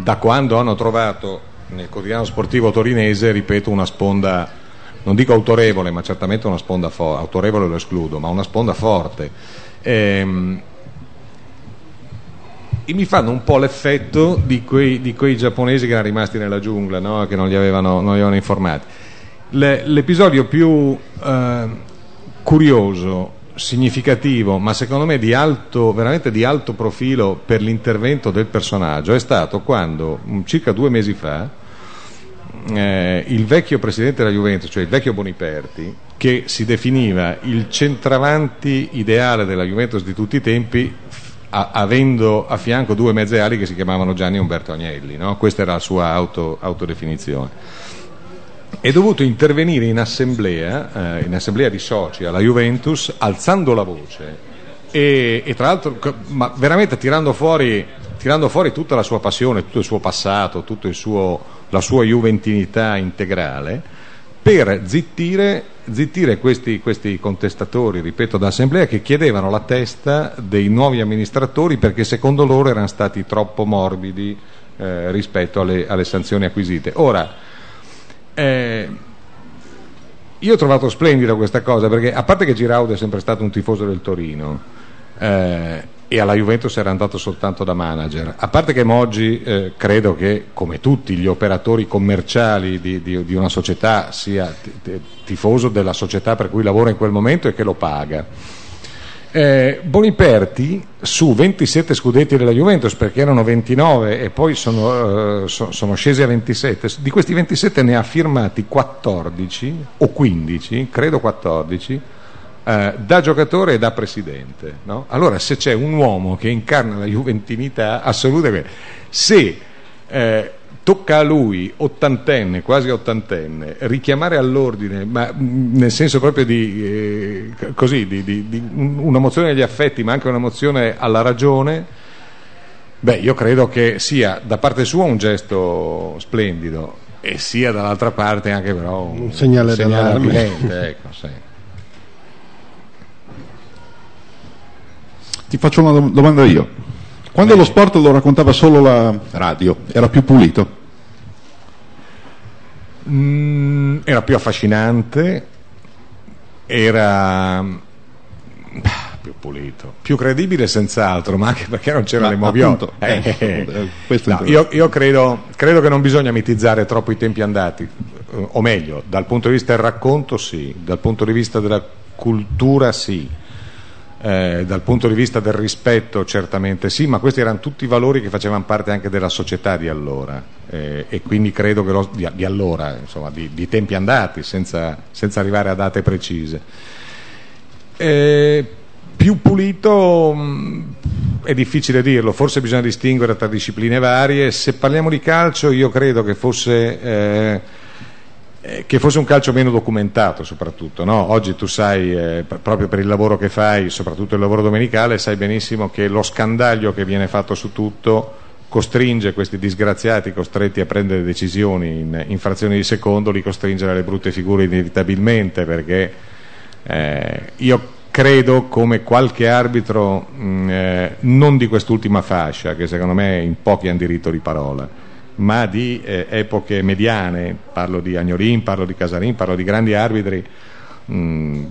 da quando hanno trovato nel quotidiano sportivo torinese, ripeto, una sponda, non dico autorevole, ma certamente una sponda forte, autorevole lo escludo, ma una sponda forte. Ehm, e mi fanno un po' l'effetto di quei, di quei giapponesi che erano rimasti nella giungla, no? che non li avevano, non li avevano informati. Le, l'episodio più eh, curioso, significativo, ma secondo me di alto, veramente di alto profilo per l'intervento del personaggio è stato quando, mm, circa due mesi fa, eh, il vecchio presidente della Juventus, cioè il vecchio Boniperti, che si definiva il centravanti ideale della Juventus di tutti i tempi, a, avendo a fianco due mezze ali che si chiamavano Gianni e Umberto Agnelli, no? questa era la sua auto, autodefinizione. È dovuto intervenire in assemblea, eh, in assemblea di soci alla Juventus, alzando la voce e, e tra l'altro ma veramente tirando fuori, tirando fuori, tutta la sua passione, tutto il suo passato, tutta la sua juventinità integrale per zittire, zittire questi, questi, contestatori, ripeto, d'assemblea che chiedevano la testa dei nuovi amministratori perché secondo loro erano stati troppo morbidi eh, rispetto alle, alle, sanzioni acquisite. Ora, eh, io ho trovato splendida questa cosa perché a parte che Giraudo è sempre stato un tifoso del Torino, eh, e alla Juventus era andato soltanto da manager. A parte che Moggi eh, credo che, come tutti gli operatori commerciali di, di, di una società, sia t- t- tifoso della società per cui lavora in quel momento e che lo paga. Eh, Boniperti su 27 scudetti della Juventus perché erano 29 e poi sono, uh, so, sono, scesi a 27 di questi 27 ne ha firmati 14 o 15 credo 14 eh, da giocatore e da presidente. No? Allora se c'è un uomo che incarna la juventinità assoluta, se eh, tocca a lui, ottantenne, quasi ottantenne, richiamare all'ordine, ma nel senso proprio di, eh, così, di, di, di un'emozione agli affetti, ma anche un'emozione alla ragione, beh, io credo che sia da parte sua un gesto splendido e sia dall'altra parte anche però un, un segnale, segnale d'allarme. Ecco, sì. Ti faccio una domanda io. Quando Beh. lo sport lo raccontava solo la radio, era più pulito? Mm, era più affascinante, era più pulito, più credibile senz'altro, ma anche perché non c'erano le moviotte. Eh, eh, eh, no, io, io credo, credo, che non bisogna mitizzare troppo i tempi andati, eh, o meglio, dal punto di vista del racconto sì, dal punto di vista della cultura sì eh, dal punto di vista del rispetto certamente sì, ma questi erano tutti valori che facevano parte anche della società di allora eh, e quindi credo che lo, di, di, allora, insomma, di, di, tempi andati, senza, senza, arrivare a date precise. Eh, più pulito mh, mm, è difficile dirlo, forse bisogna distinguere tra discipline varie. Se parliamo di calcio, io credo che fosse eh, che fosse un calcio meno documentato soprattutto. No? Oggi tu sai, eh, proprio per il lavoro che fai, soprattutto il lavoro domenicale, sai benissimo che lo scandaglio che viene fatto su tutto costringe questi disgraziati costretti a prendere decisioni in, in frazioni di secondo, li costringe alle brutte figure inevitabilmente perché eh, io credo come qualche arbitro mh, eh, non di quest'ultima fascia che secondo me in pochi hanno diritto di parola ma di eh, epoche mediane, parlo di Agnorin, parlo di Casarin, parlo di grandi arbitri, mh,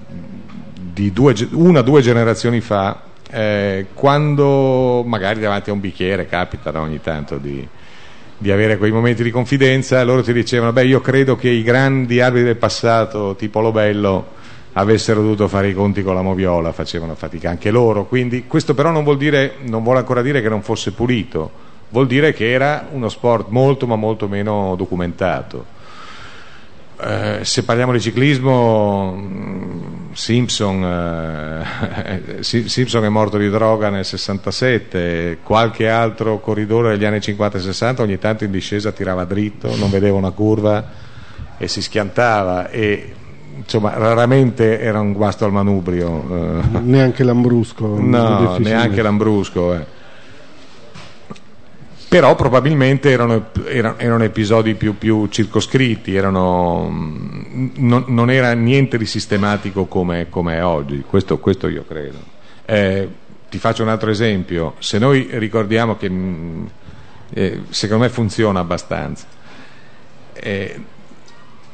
di due, una o due generazioni fa, eh, quando magari davanti a un bicchiere capita no, ogni tanto di, di avere quei momenti di confidenza, loro ti dicevano, beh io credo che i grandi arbitri del passato, tipo Lobello, avessero dovuto fare i conti con la moviola, facevano fatica anche loro, quindi questo però non vuol, dire, non vuole ancora dire che non fosse pulito, vuol dire che era uno sport molto ma molto meno documentato. Eh, se parliamo di ciclismo, mm, Simpson, eh, Simpson, è morto di droga nel 67, qualche altro corridore degli anni 50 e 60 ogni tanto in discesa tirava dritto, non vedeva una curva e si schiantava e insomma, raramente era un guasto al manubrio. Eh. Neanche Lambrusco. No, neanche Lambrusco. Eh. Però probabilmente erano, erano, episodi più, più circoscritti, erano, mm, non, non, era niente di sistematico come, come è oggi, questo, questo, io credo. Eh, ti faccio un altro esempio, se noi ricordiamo che mm, eh, secondo me funziona abbastanza. Eh,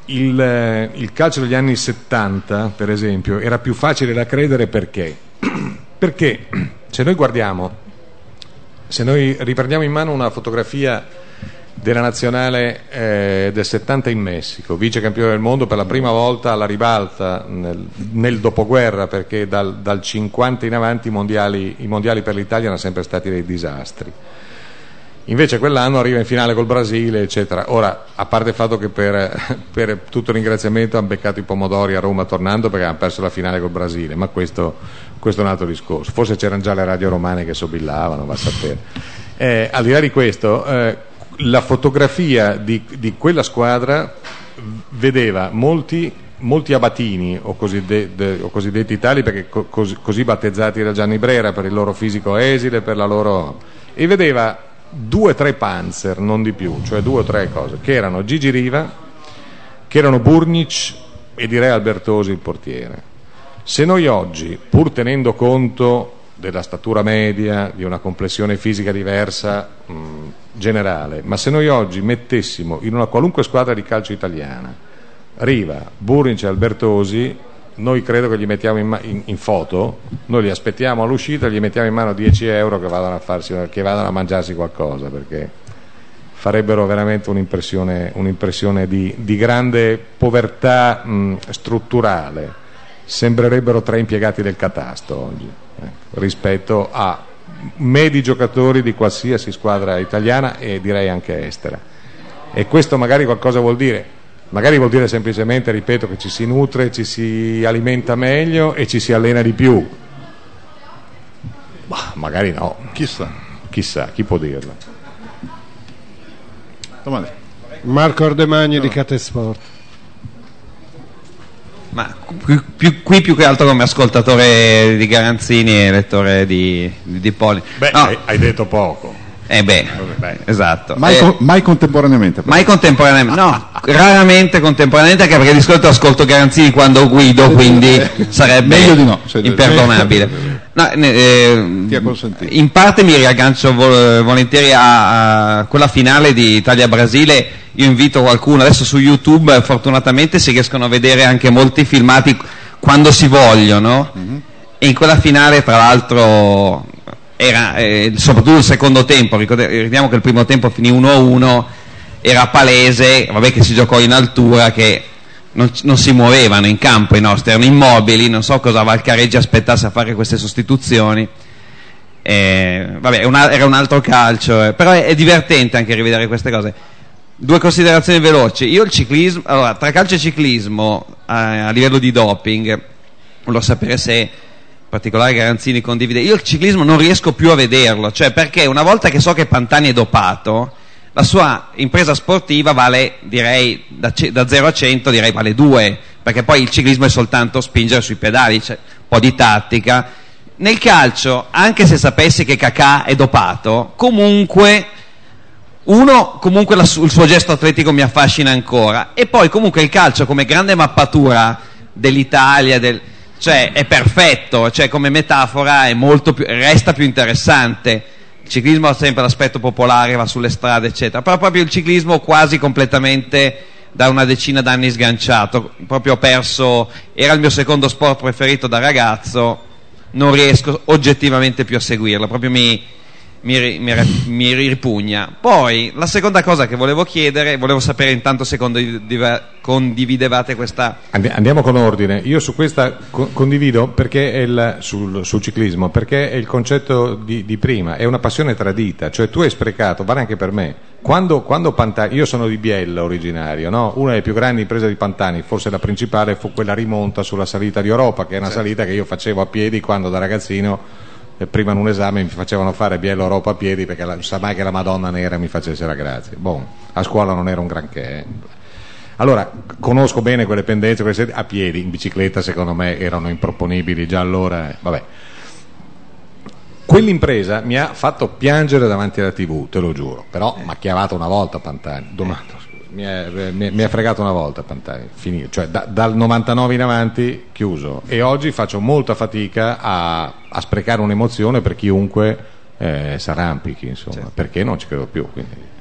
il, eh, il, calcio degli anni 70, per esempio, era più facile da credere perché? perché se noi guardiamo, se noi riprendiamo in mano una fotografia della nazionale eh, del 70 in Messico, vice campione del mondo per la prima volta alla ribalta nel, nel dopoguerra, perché dal, dal, 50 in avanti i mondiali, i mondiali per l'Italia erano sempre stati dei disastri Invece quell'anno arriva in finale col Brasile, eccetera. Ora, a parte il fatto che per, per tutto il ringraziamento hanno beccato i pomodori a Roma tornando perché hanno perso la finale col Brasile, ma questo, questo è un altro discorso. Forse c'erano già le radio romane che sobillavano, va a sapere. Eh, al di là di questo, eh, la fotografia di, di, quella squadra vedeva molti, molti abatini o, coside, o, cosiddetti tali perché co, così, così battezzati da Gianni Brera per il loro fisico esile, per la loro... e vedeva due o tre panzer, non di più, cioè due o tre cose, che erano Gigi Riva, che erano Burnic e direi Albertosi il portiere. Se noi oggi, pur tenendo conto della statura media, di una complessione fisica diversa mh, generale, ma se noi oggi mettessimo in una qualunque squadra di calcio italiana Riva, Burnic e Albertosi, noi credo che gli mettiamo in, in, in, foto, noi li aspettiamo all'uscita, gli mettiamo in mano 10 euro che vadano a, farsi, che vadano a mangiarsi qualcosa, perché farebbero veramente un'impressione, un'impressione di, di, grande povertà mh, strutturale. Sembrerebbero tre impiegati del catasto oggi, ecco, rispetto a medi giocatori di qualsiasi squadra italiana e direi anche estera. E questo magari qualcosa vuol dire Magari vuol dire semplicemente, ripeto, che ci si nutre, ci si alimenta meglio e ci si allena di più. Bah, magari no. Chissà. Chissà, chi può dirlo. Domande. Marco Ordemagni no. di Catesport. Ma qui, più, qui più che altro come ascoltatore di Garanzini e lettore di, di, di Poli. Beh, no. hai, hai detto poco. Eh beh, beh. esatto. Mai, eh, mai contemporaneamente? Però. Mai contemporaneamente, no, raramente contemporaneamente anche perché di solito ascolto Garanzini quando guido, quindi sarebbe Meglio di no, imperdonabile. No, eh, in parte mi riaggancio vol- volentieri a, a, quella finale di Italia-Brasile. Io invito qualcuno, adesso su YouTube fortunatamente si riescono a vedere anche molti filmati quando si vogliono. Mm-hmm. E in quella finale, tra l'altro, era, eh, soprattutto il secondo tempo, ricordiamo che il primo tempo finì 1-1, era palese, vabbè che si giocò in altura, che non, non, si muovevano in campo i nostri, erano immobili, non so cosa Valcareggi aspettasse a fare queste sostituzioni. Eh, vabbè, una, era un altro calcio, eh, però è, è, divertente anche rivedere queste cose. Due considerazioni veloci. Io il ciclismo, allora, tra calcio e ciclismo a, a livello di doping, volevo sapere se particolare Garanzini condivide, io il ciclismo non riesco più a vederlo, cioè perché una volta che so che Pantani è dopato, la sua impresa sportiva vale, direi, da, da 0 a 100 direi vale 2, perché poi il ciclismo è soltanto spingere sui pedali, c'è un po' di tattica. Nel calcio, anche se sapessi che Kakà è dopato, comunque uno, comunque la, il suo gesto atletico mi affascina ancora, e poi comunque il calcio come grande mappatura dell'Italia, del, cioè è perfetto, cioè come metafora più, resta più interessante. Il ciclismo ha sempre l'aspetto popolare, va sulle strade, eccetera, però proprio il ciclismo quasi completamente da una decina d'anni sganciato, proprio ho perso, era il mio secondo sport preferito da ragazzo, non riesco oggettivamente più a seguirlo, proprio mi, mi, mi, mi, ripugna. Poi la seconda cosa che volevo chiedere, volevo sapere intanto se condividevate questa. Andiamo con ordine. Io su questa condivido perché il, sul, sul, ciclismo, perché è il concetto di, di, prima, è una passione tradita, cioè tu hai sprecato, vale anche per me. Quando, quando Pantani, io sono di Biella originario, no? una delle più grandi imprese di Pantani, forse la principale fu quella rimonta sulla salita di Europa, che è una certo. salita che io facevo a piedi quando da ragazzino prima in un esame mi facevano fare Biello Europa a piedi perché la, sa mai che la Madonna nera mi facesse la grazia. Bon, a scuola non era un granché. Eh. Allora, conosco bene quelle pendenze, quelle a piedi, in bicicletta secondo me erano improponibili già allora. Eh. Vabbè. Quell'impresa mi ha fatto piangere davanti alla tv, te lo giuro, però mi ha chiavato una volta Pantani, domanda, mi è, mi, mi è, fregato una volta Pantani, finito. Cioè, da, dal 99 in avanti chiuso e oggi faccio molta fatica a, a sprecare un'emozione per chiunque eh, s'arrampichi, insomma, certo. perché non ci credo più. Quindi.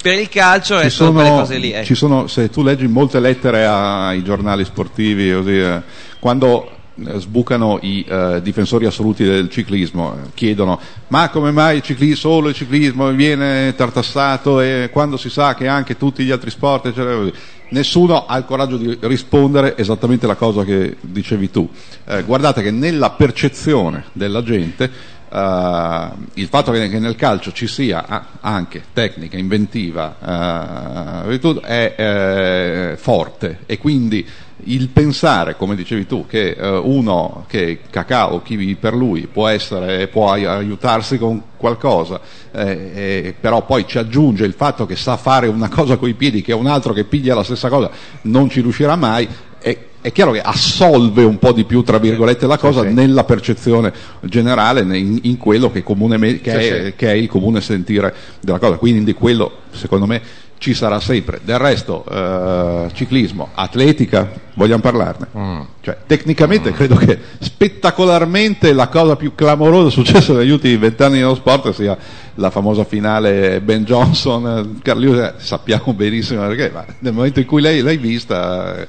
Per il calcio ci sono, quelle cose lì. Ecco. Sono, se tu leggi molte lettere ai giornali sportivi, così, eh, quando sbucano i eh, difensori assoluti del ciclismo, chiedono ma come mai il ciclismo, solo il ciclismo viene tartassato e quando si sa che anche tutti gli altri sport, eccetera, nessuno ha il coraggio di rispondere esattamente la cosa che dicevi tu. Eh, guardate che nella percezione della gente Uh, il fatto che, che, nel calcio ci sia anche tecnica, inventiva, uh, è uh, forte e quindi il pensare, come dicevi tu, che eh, uno che cacao, chi per lui può essere, può aiutarsi con qualcosa, eh, eh, però poi ci aggiunge il fatto che sa fare una cosa coi piedi che un altro che piglia la stessa cosa non ci riuscirà mai, è, è chiaro che assolve un po' di più, tra virgolette, la cosa sì, sì. nella percezione generale, in, in quello che, comune, che, sì, è, che, è, il comune sentire della cosa. Quindi quello, secondo me, ci sarà sempre. Del resto, eh, ciclismo, atletica, vogliamo parlarne. Mm. Cioè, tecnicamente mm. credo che spettacolarmente la cosa più clamorosa successa negli ultimi vent'anni nello sport sia la famosa finale Ben Johnson, Carlius, sappiamo benissimo perché, ma nel momento in cui lei l'hai vista,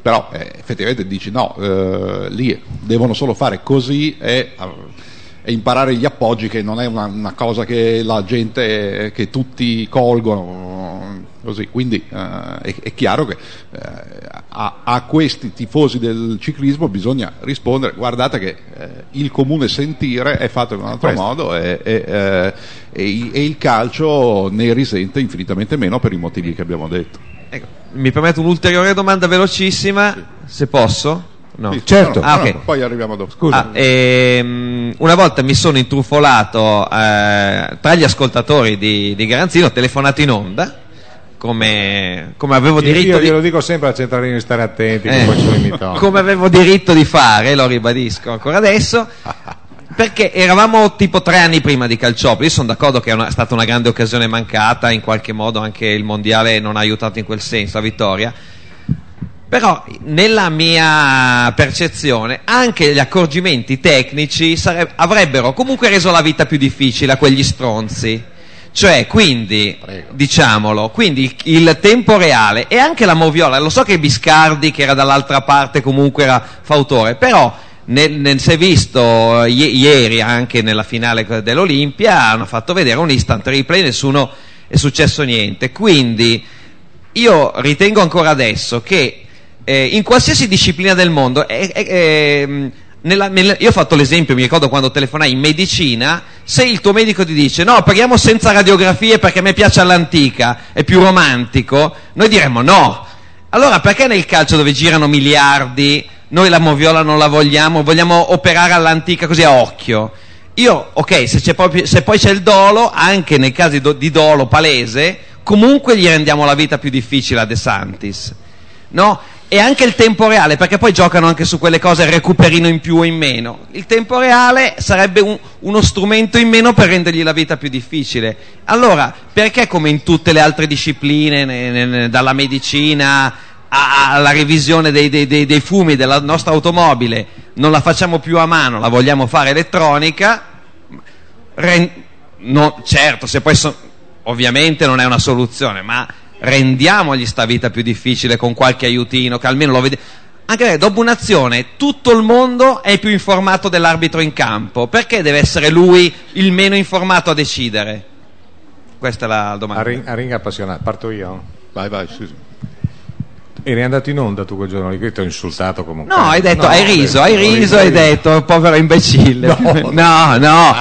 però eh, effettivamente dici no, eh, lì devono solo fare così e e imparare gli appoggi che non è una, una cosa che la gente, che tutti colgono, così. quindi eh, è, è, chiaro che eh, a, a, questi tifosi del ciclismo bisogna rispondere, guardate che eh, il comune sentire è fatto in un altro Questo. modo e, e, eh, e, e, il calcio ne risente infinitamente meno per i motivi che abbiamo detto. Ecco, mi permetto un'ulteriore domanda velocissima, sì. se posso? No. Sì, certo, ah, okay. poi arriviamo dopo. Scusa. Ah, ehm, una volta mi sono intrufolato eh, tra gli ascoltatori di, di Garanzino, ho telefonato in onda. Come, come avevo diritto io glielo dico sempre a centralino di stare attenti eh, come avevo diritto di fare lo ribadisco ancora adesso perché eravamo tipo tre anni prima di Calciopoli io sono d'accordo che è, una, è stata una grande occasione mancata in qualche modo anche il mondiale non ha aiutato in quel senso la vittoria però nella mia percezione anche gli accorgimenti tecnici avrebbero comunque reso la vita più difficile a quegli stronzi. Cioè, quindi, Prego. diciamolo, quindi il, il, tempo reale e anche la moviola, lo so che Biscardi che era dall'altra parte comunque era fautore, però nel, nel, si è visto i- ieri anche nella finale dell'Olimpia, hanno fatto vedere un instant replay, nessuno è successo niente. Quindi io ritengo ancora adesso che eh, in qualsiasi disciplina del mondo, eh, eh, nella, nella, io ho fatto l'esempio, mi ricordo quando telefonai in medicina, se il tuo medico ti dice no, paghiamo senza radiografie perché a me piace all'antica, è più romantico, noi diremmo no. Allora perché nel calcio dove girano miliardi, noi la moviola non la vogliamo, vogliamo operare all'antica così a occhio? Io, ok, se, poi, se poi c'è il dolo, anche nei casi do, di dolo palese, comunque gli rendiamo la vita più difficile a De Santis. No? E anche il tempo reale, perché poi giocano anche su quelle cose recuperino in più o in meno. Il tempo reale sarebbe un, uno strumento in meno per rendergli la vita più difficile. Allora, perché come in tutte le altre discipline, ne, ne, ne, dalla medicina alla revisione dei, dei, dei, dei, fumi della nostra automobile, non la facciamo più a mano, la vogliamo fare elettronica? Ren- no, certo, se poi so- ovviamente non è una soluzione, ma rendiamogli sta vita più difficile con qualche aiutino che almeno lo vede. Anche perché dopo un'azione tutto il mondo è più informato dell'arbitro in campo. Perché deve essere lui il meno informato a decidere? Questa è la domanda. A, ring, a ring appassionato, parto io? Vai, vai, sì. Eri andato in onda tu quel giorno lì, ti ho insultato comunque. No, hai detto, no, hai riso, hai riso, hai detto, povero imbecille. No, no, no.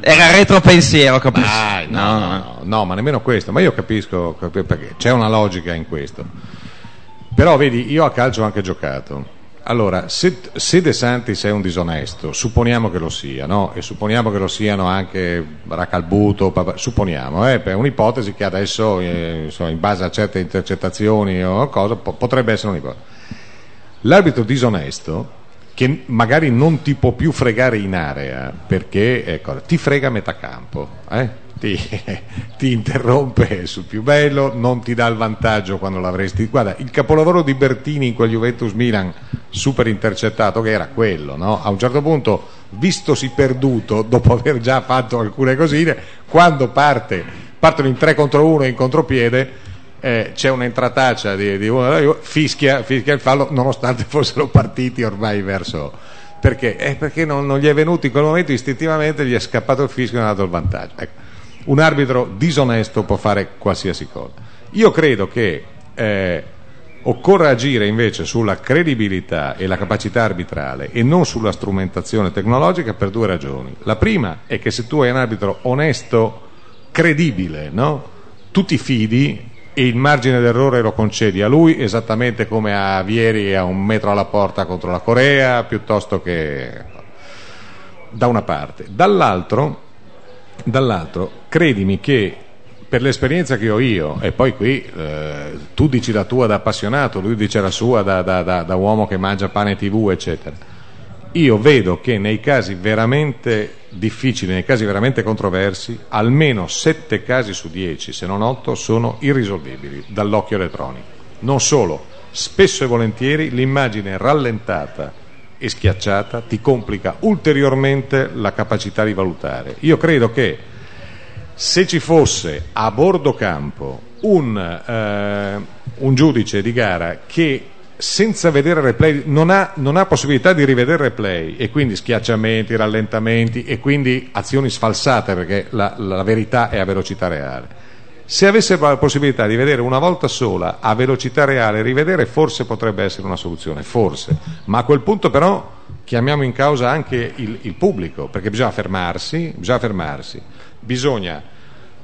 era retropensiero, capisci? No, no, no, no, ma nemmeno questo. Ma io capisco, perché c'è una logica in questo. Però vedi, io a calcio ho anche giocato allora, se, se, De Santis è un disonesto, supponiamo che lo sia, no? E supponiamo che lo siano anche Racalbuto, supponiamo, eh, un'ipotesi che adesso, eh, insomma, in base a certe intercettazioni o cosa, po- potrebbe essere un'ipotesi. L'arbitro disonesto, che magari non ti può più fregare in area, perché ecco, ti frega a metà campo, eh? Ti, ti, interrompe sul più bello, non ti dà il vantaggio quando l'avresti. Guarda, il capolavoro di Bertini in quel Juventus Milan super intercettato che era quello, no? A un certo punto, vistosi perduto dopo aver già fatto alcune cosine, quando parte, partono in 3 contro 1 in contropiede. Eh, c'è un'entrataccia di, di uno fischia, fischia il fallo nonostante fossero partiti ormai verso, perché? Eh, perché non, non, gli è venuto in quel momento istintivamente, gli è scappato il fischio e non ha dato il vantaggio. Ecco un arbitro disonesto può fare qualsiasi cosa. Io credo che eh, occorra agire invece sulla credibilità e la capacità arbitrale e non sulla strumentazione tecnologica per due ragioni. La prima è che se tu hai un arbitro onesto, credibile, no? tu ti fidi e il margine d'errore lo concedi a lui esattamente come a Vieri a un metro alla porta contro la Corea, piuttosto che da una parte. Dall'altro Dall'altro, credimi che per l'esperienza che ho io, e poi qui eh, tu dici la tua da appassionato, lui dice la sua da, da, da, da uomo che mangia pane tv, eccetera, io vedo che nei casi veramente difficili, nei casi veramente controversi, almeno sette casi su dieci, se non otto, sono irrisolvibili dall'occhio elettronico. Non solo, spesso e volentieri l'immagine rallentata e schiacciata ti complica ulteriormente la capacità di valutare. Io credo che se ci fosse a bordo campo un, eh, un giudice di gara che senza vedere replay non ha, non ha, possibilità di rivedere replay e quindi schiacciamenti, rallentamenti e quindi azioni sfalsate perché la, la verità è a velocità reale. Se avesse la possibilità di vedere una volta sola a velocità reale, rivedere forse potrebbe essere una soluzione, forse, ma a quel punto però chiamiamo in causa anche il, il pubblico, perché bisogna fermarsi, bisogna fermarsi, bisogna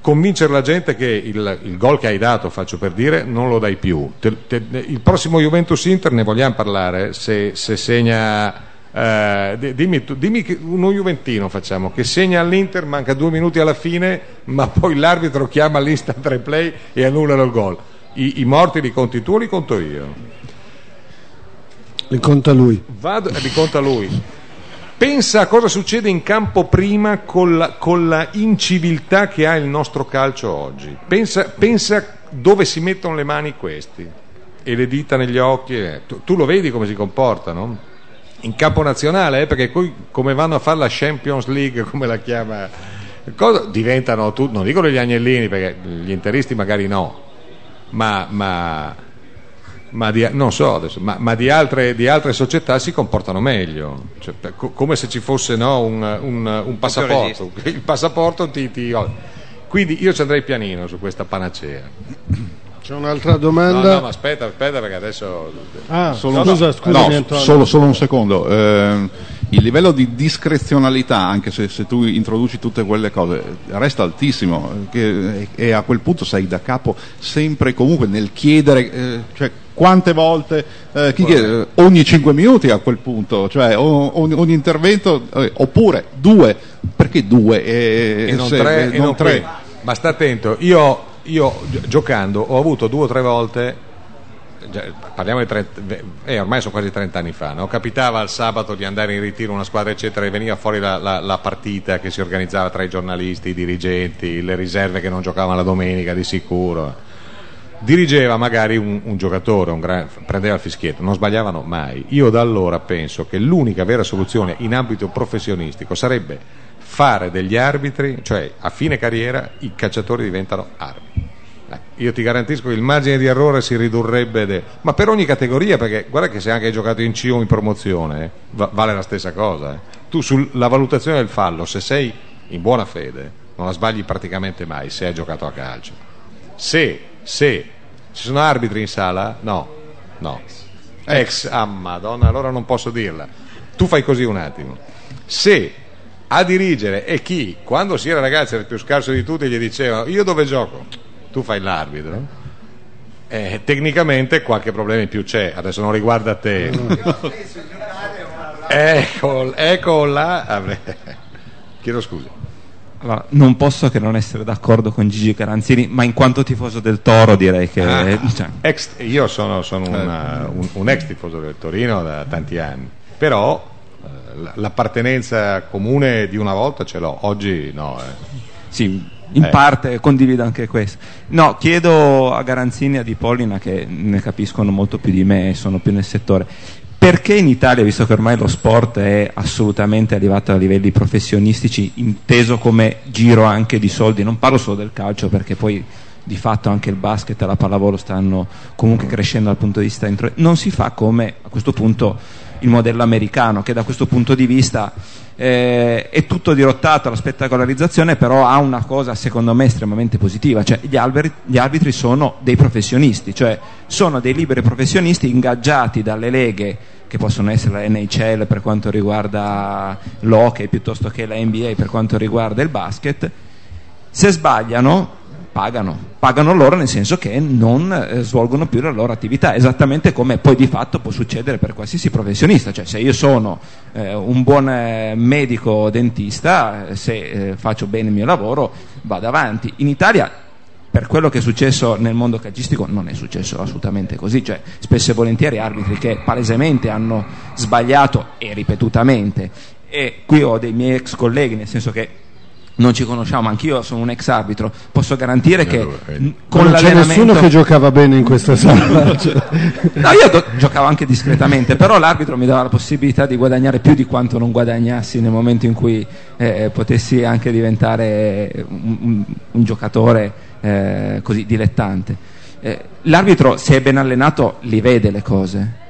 convincere la gente che il, il, gol che hai dato, faccio per dire, non lo dai più. Te, te, il prossimo Juventus Inter ne vogliamo parlare, se, se segna eh, dimmi, dimmi uno Juventino facciamo che segna all'Inter, manca due minuti alla fine, ma poi l'arbitro chiama l'instant replay e annullano il gol. I, I, morti li conti tu o li conto io? Li conta lui. Vado, li conta lui. Pensa a cosa succede in campo prima con la, con la inciviltà che ha il nostro calcio oggi. Pensa, pensa, dove si mettono le mani questi e le dita negli occhi. Eh. Tu, tu lo vedi come si comportano? in campo nazionale, eh, perché poi come vanno a fare la Champions League, come la chiama, cosa, diventano, tu, non dicono gli agnellini, perché gli interisti magari no, ma, ma, ma di, non so adesso, ma, ma di, altre, di, altre, società si comportano meglio, cioè, co, come se ci fosse no, un, un, un, passaporto, il passaporto ti, ti, quindi io ci andrei pianino su questa panacea. C'è un'altra domanda? No, no, ma aspetta, aspetta perché adesso... Ah, solo, scusa, no, scusami no, solo, solo, un secondo. Eh, il livello di discrezionalità, anche se, se, tu introduci tutte quelle cose, resta altissimo che, e a quel punto sei da capo sempre e comunque nel chiedere... Eh, cioè, quante volte eh, chiede, ogni 5 minuti a quel punto cioè ogni, ogni intervento eh, oppure due perché due e, e non se, tre, e non tre. ma sta attento io io giocando ho avuto due o tre volte parliamo di 30, eh, ormai sono quasi 30 anni fa, no? capitava il sabato di andare in ritiro una squadra eccetera e veniva fuori la, la, la, partita che si organizzava tra i giornalisti, i dirigenti, le riserve che non giocavano la domenica di sicuro. Dirigeva magari un, un giocatore, un gran, prendeva il fischietto, non sbagliavano mai. Io da allora penso che l'unica vera soluzione in ambito professionistico sarebbe fare degli arbitri, cioè a fine carriera i calciatori diventano arbitri. io ti garantisco che il margine di errore si ridurrebbe, de... ma per ogni categoria, perché guarda che se anche hai giocato in C o in promozione, eh, va- vale la stessa cosa. Eh. Tu sulla valutazione del fallo, se sei in buona fede, non la sbagli praticamente mai se hai giocato a calcio. Se, se ci sono arbitri in sala, no, no. Ex, ah madonna, allora non posso dirla. Tu fai così un attimo. Se a dirigere e chi, quando si era ragazzi era il più scarso di tutti, gli diceva io dove gioco? Tu fai l'arbitro. Eh, tecnicamente qualche problema in più c'è, adesso non riguarda te. ecco, ecco là. Chiedo scusa. Allora, non posso che non essere d'accordo con Gigi Caranzini, ma in quanto tifoso del Toro direi che... Ah, cioè... ex, io sono, sono una, un, un, ex tifoso del Torino da tanti anni, però eh, l'appartenenza comune di una volta ce l'ho, oggi no. Eh. Sì, in eh. parte condivido anche questo. No, chiedo a Garanzini e a Di Pollina che ne capiscono molto più di me, sono più nel settore perché in Italia, visto che ormai lo sport è assolutamente arrivato a livelli professionistici, inteso come giro anche di soldi, non parlo solo del calcio perché poi di fatto anche il basket e la pallavolo stanno comunque crescendo dal punto di vista intro- non si fa come a questo punto il modello americano che da questo punto di vista eh, è tutto dirottato alla spettacolarizzazione però ha una cosa secondo me estremamente positiva. Cioè gli, alberi, gli arbitri sono dei professionisti cioè sono dei liberi professionisti ingaggiati dalle leghe che possono essere la NHL per quanto riguarda l'hockey piuttosto che la NBA per quanto riguarda il basket, se sbagliano pagano, pagano loro nel senso che non eh, svolgono più la loro attività, esattamente come poi di fatto può succedere per qualsiasi professionista, cioè se io sono eh, un buon eh, medico dentista, eh, se eh, faccio bene il mio lavoro vado avanti. In Italia per quello che è successo nel mondo calcistico non è successo assolutamente così, cioè spesso e volentieri arbitri che palesemente hanno sbagliato e ripetutamente. E qui ho dei miei ex colleghi, nel senso che non ci conosciamo, anch'io sono un ex arbitro, posso garantire che eh, con non c'è nessuno che giocava bene in questa sala. no, io do- giocavo anche discretamente, però l'arbitro mi dava la possibilità di guadagnare più di quanto non guadagnassi nel momento in cui eh, potessi anche diventare un, un, un giocatore eh, così dilettante. Eh, l'arbitro, se è ben allenato, li vede le cose.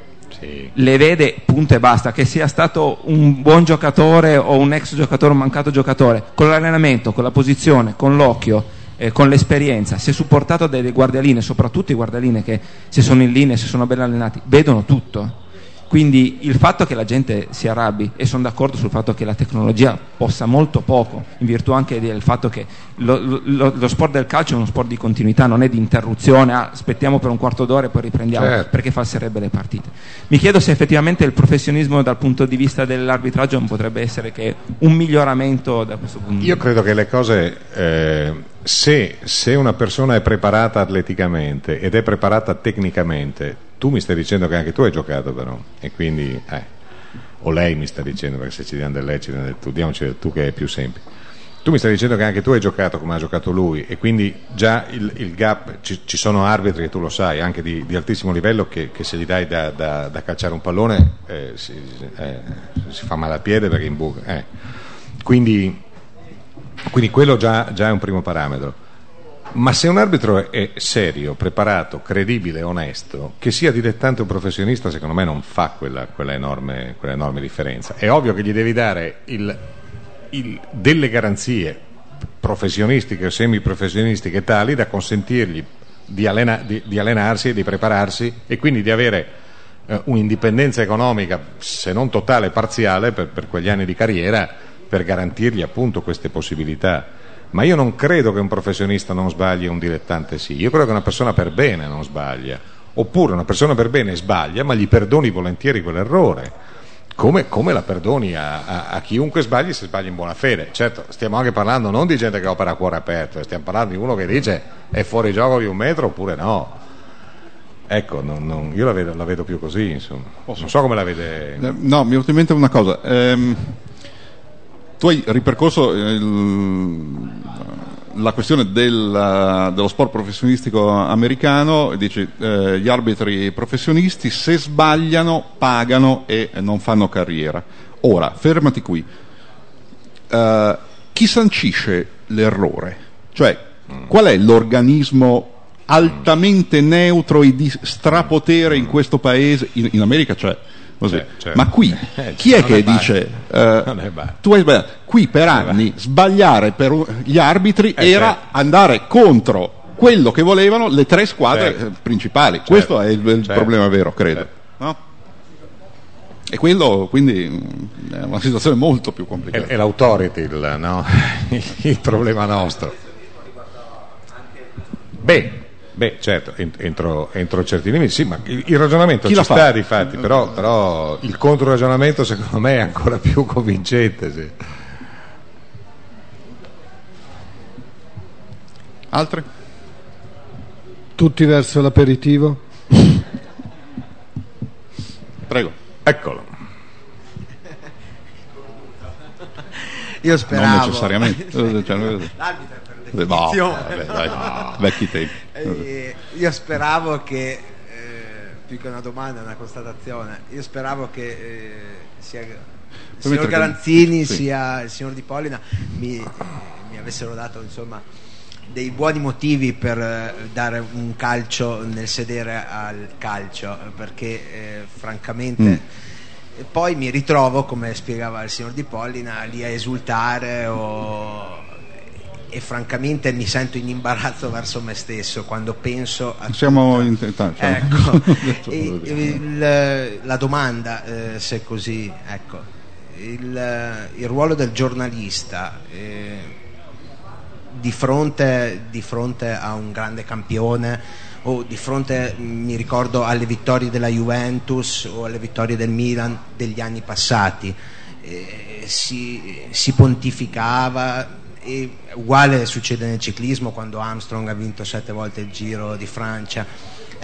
Le vede, punto e basta. Che sia stato un buon giocatore o un ex giocatore, un mancato giocatore, con l'allenamento, con la posizione, con l'occhio, eh, con l'esperienza, se supportato dai guardialine, soprattutto i guardialine che se sono in linea, se sono ben allenati, vedono tutto quindi il fatto che la gente si arrabbi, e sono d'accordo sul fatto che la tecnologia possa molto poco, in virtù anche del fatto che lo, lo, lo sport del calcio è uno sport di continuità, non è di interruzione, ah, aspettiamo per un quarto d'ora e poi riprendiamo, certo. perché falserebbe le partite. Mi chiedo se effettivamente il professionismo dal punto di vista dell'arbitraggio non potrebbe essere che un miglioramento da questo punto di vista. Io credo che le cose... Eh, se, se una persona è preparata atleticamente ed è preparata tecnicamente tu mi stai dicendo che anche tu hai giocato però, e quindi, eh, o lei mi sta dicendo, perché se ci diamo del lei, ci diamo del tu, diamoci del tu che è più semplice. Tu mi stai dicendo che anche tu hai giocato come ha giocato lui e quindi già il, il gap, ci, ci, sono arbitri, tu lo sai, anche di, di altissimo livello che, che, se gli dai da, da, da calciare un pallone eh, si, eh, si, fa male al piede perché in buca. Eh. Quindi, quindi, quello già, già è un primo parametro. Ma se un arbitro è serio, preparato, credibile, onesto, che sia dilettante o professionista, secondo me non fa quella, quella, enorme, quella enorme, differenza. È ovvio che gli devi dare il, il, delle garanzie professionistiche o semiprofessionistiche tali da consentirgli di, allena, di, di allenarsi e di prepararsi e quindi di avere eh, un'indipendenza economica, se non totale, parziale, per, per quegli anni di carriera, per garantirgli appunto queste possibilità ma io non credo che un professionista non sbagli e un dilettante sì, io credo che una persona per bene non sbaglia, oppure una persona per bene sbaglia, ma gli perdoni volentieri quell'errore. Come, come la perdoni a, a, a, chiunque sbagli se sbaglia in buona fede? Certo, stiamo anche parlando non di gente che opera a cuore aperto, stiamo parlando di uno che dice è fuori gioco di un metro oppure no. Ecco, non, non, io la vedo, la vedo, più così, insomma. Non so come la vede. Eh, no, mi è in mente una cosa. Ehm, tu hai ripercorso il, la questione del, dello sport professionistico americano dici eh, gli arbitri professionisti se sbagliano pagano e non fanno carriera. Ora, fermati qui. Uh, chi sancisce l'errore? Cioè, qual è l'organismo altamente neutro e di strapotere in questo paese, in, in America c'è. Così. Certo, certo. Ma qui Eh, chi è che è dice eh, è tu hai sbagliato? Qui per anni sbagliare per gli arbitri Eh, era certo. andare contro quello che volevano le tre squadre Certo. eh, principali. Questo è il, il Certo. problema vero, credo. Certo. No? E quello quindi è una situazione molto più È, complicata. è l'autority il, no? il problema nostro. Beh, beh, certo, ent- entro, entro certi limiti, sì, ma il, il ragionamento Chi ci sta di fatti, però, però il controragionamento secondo me è ancora più convincente. Sì. Altre? Tutti verso l'aperitivo? Prego. Eccolo. Io speravo. Non necessariamente. Cioè, L'arbitro No, vabbè, dai, vecchi tempi. Eh, io speravo che, eh, più che una domanda, una constatazione, io speravo che eh, sia il signor Garanzini sì. sia il signor Di Pollina mi, eh, mi avessero dato insomma dei buoni motivi per eh, dare un calcio nel sedere al calcio perché eh, francamente Mm. e poi mi ritrovo come spiegava il signor Di Pollina lì a esultare o- e francamente mi sento in imbarazzo verso me stesso quando penso a Siamo in tenta- cioè- ecco. il- la domanda eh, se così ecco il, il ruolo del giornalista eh, di fronte, di fronte a un grande campione o di fronte mi ricordo alle vittorie della Juventus o alle vittorie del Milan degli anni passati eh, si, si pontificava e uguale succede nel ciclismo quando Armstrong ha vinto sette volte il giro di Francia.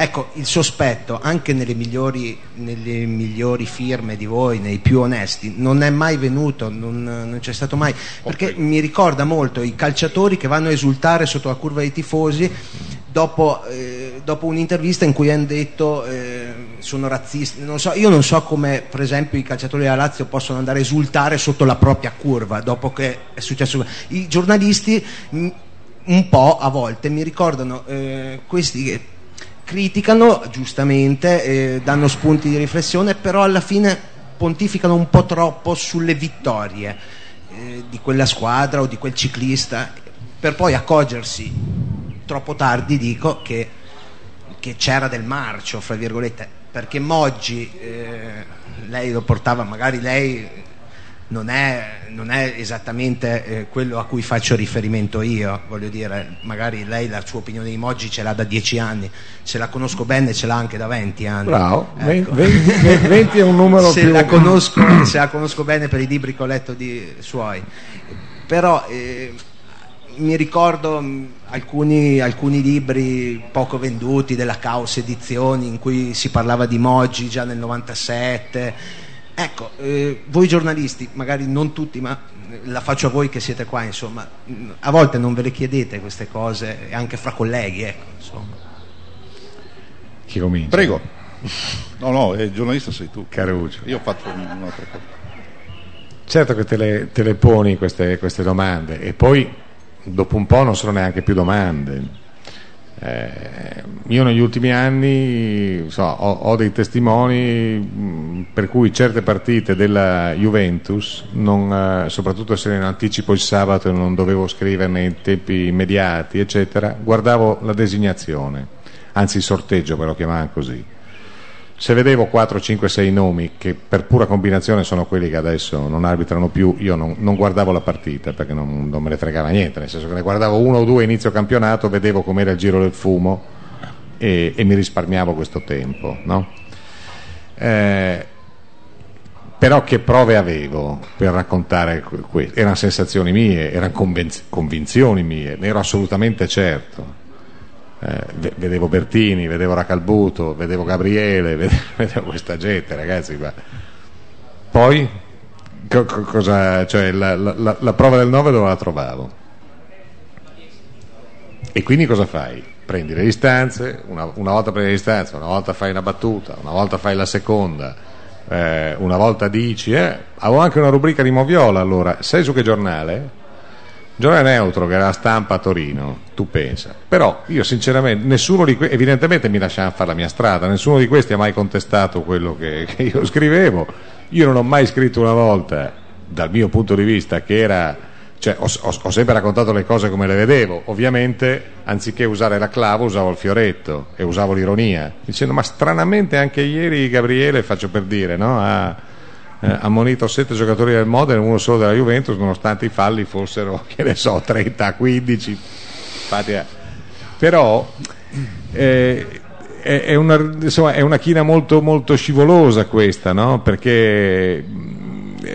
Ecco il sospetto anche nelle migliori, nelle migliori firme di voi nei più onesti non è mai venuto non, non c'è stato mai. Perché mi ricorda molto i calciatori che vanno a esultare sotto la curva dei tifosi dopo, eh, dopo un'intervista in cui hanno detto eh, sono razzisti non so, io non so come per esempio i calciatori della Lazio possono andare a esultare sotto la propria curva dopo che è successo i giornalisti mh, un po' a volte mi ricordano eh, questi che criticano giustamente, danno spunti di riflessione, però alla fine pontificano un po' troppo sulle vittorie eh, di quella squadra o di quel ciclista, per poi accorgersi troppo tardi, dico, che, che c'era del marcio, fra virgolette, perché Moggi, eh, lei lo portava, magari lei non è, non è esattamente eh, quello a cui faccio riferimento io, voglio dire, magari lei la sua opinione di Moggi ce l'ha da dieci anni, se la conosco bene ce l'ha anche da 20 anni. Bravo, Ecco. 20, 20 è un numero se più... la, conosco, se la conosco bene per i libri che ho letto di suoi, però eh, mi ricordo mh, alcuni, alcuni libri poco venduti della Caos Edizioni in cui si parlava di Moggi già nel 97 Ecco, eh, voi giornalisti, magari non tutti, ma eh, la faccio a voi che siete qua, insomma, mh, a volte non ve le chiedete queste cose, anche fra colleghi, ecco, insomma. Chi comincia? Prego. No, no, il giornalista sei tu. Caruccio. Io ho fatto un- un'altra cosa. Certo che te le, te le poni queste, queste domande e poi dopo un po' non sono neanche più domande. Eh, io negli ultimi anni so, ho, ho dei testimoni mh, per cui certe partite della Juventus, non, eh, soprattutto se in anticipo il sabato e non dovevo scriverne in tempi immediati, eccetera, guardavo la designazione, anzi il sorteggio, ve chiamavano così. Se vedevo 4, 5, 6 nomi che per pura combinazione sono quelli che adesso non arbitrano più, io non, non guardavo la partita perché non, non me ne fregava niente, nel senso che ne guardavo uno o due inizio campionato, vedevo com'era il giro del fumo e, e mi risparmiavo questo tempo. No? Eh, però che prove avevo per raccontare questo? Erano sensazioni mie, erano convinzioni mie, ne ero assolutamente certo. Eh, ve- vedevo Bertini, vedevo Racalbuto, vedevo Gabriele, vedevo, vedevo questa gente, ragazzi. Ma... Poi, co- co- cosa, cioè, la, la- la- la prova del 9 dove la trovavo? E quindi cosa fai? Prendi le distanze, una, una volta prendi le distanze, una volta fai una battuta, una volta fai la seconda, eh, una volta dici, eh, avevo anche una rubrica di Moviola allora, sai su che giornale? Giornale neutro che era la stampa a Torino, tu pensa. Però io sinceramente, nessuno di questi, evidentemente mi lasciavano fare la mia strada, nessuno di questi ha mai contestato quello che, che io scrivevo. Io non ho mai scritto una volta, dal mio punto di vista, che era cioè, ho, ho, ho, sempre raccontato le cose come le vedevo, ovviamente anziché usare la clava usavo il fioretto e usavo l'ironia, dicendo ma stranamente anche ieri Gabriele, faccio per dire, no? ha eh, ammonito sette giocatori del Modena e uno solo della Juventus, nonostante i falli fossero, che ne so, 30, 15. Infatti, eh. Però eh, è, una, insomma, è, una, china molto, molto scivolosa questa, no? perché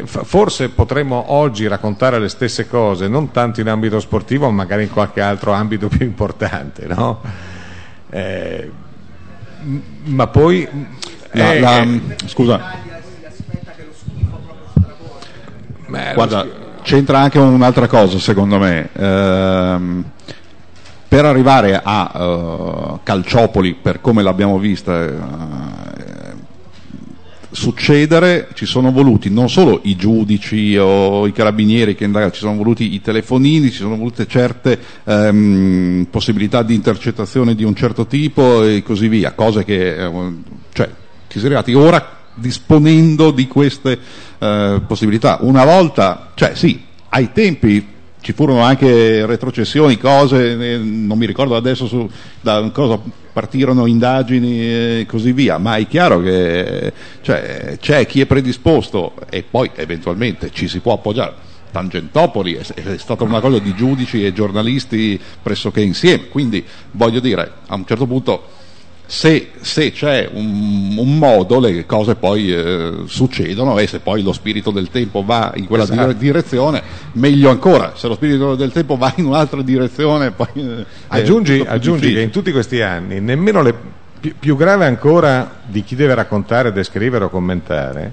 forse potremmo oggi raccontare le stesse cose, non tanto in ambito sportivo, ma magari in qualche altro ambito più importante, no? eh, ma poi... La, eh, la, eh, scusa. Guarda, c'entra anche un'altra cosa secondo me. Ehm, per arrivare a uh, Calciopoli, per come l'abbiamo vista, uh, succedere ci sono voluti non solo i giudici o i carabinieri che indagano, ci sono voluti i telefonini, ci sono volute certe ehm, possibilità di intercettazione di un certo tipo e così via, cose che eh, cioè, ci si è arrivati ora disponendo di queste eh, possibilità. Una volta, cioè sì, ai tempi ci furono anche retrocessioni, cose, eh, non mi ricordo adesso su, da cosa partirono indagini e così via, ma è chiaro che cioè, c'è chi è predisposto e poi eventualmente ci si può appoggiare. Tangentopoli è, stata una cosa di giudici e giornalisti pressoché insieme, quindi voglio dire, a un certo punto se, se c'è un, un, modo le cose poi eh, succedono e se poi lo spirito del tempo va in quella esatto. direzione meglio ancora se lo spirito del tempo va in un'altra direzione poi, eh, aggiungi, aggiungi che in tutti questi anni nemmeno le, più, più grave ancora di chi deve raccontare, descrivere o commentare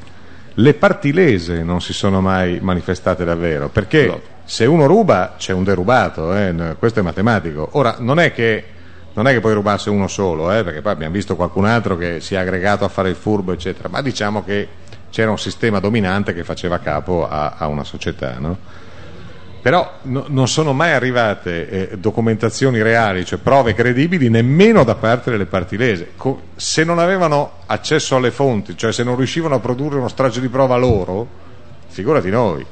le parti lese non si sono mai manifestate davvero perché no. se uno ruba c'è un derubato eh, questo è matematico ora non è che non è che puoi rubarsi uno solo, eh, perché poi abbiamo visto qualcun altro che si è aggregato a fare il furbo, eccetera, ma diciamo che c'era un sistema dominante che faceva capo a, a una società. No? Però no, non sono mai arrivate eh, documentazioni reali, cioè prove credibili, nemmeno da parte delle parti lese. Co- se non avevano accesso alle fonti, cioè se non riuscivano a produrre uno straccio di prova loro, figurati noi.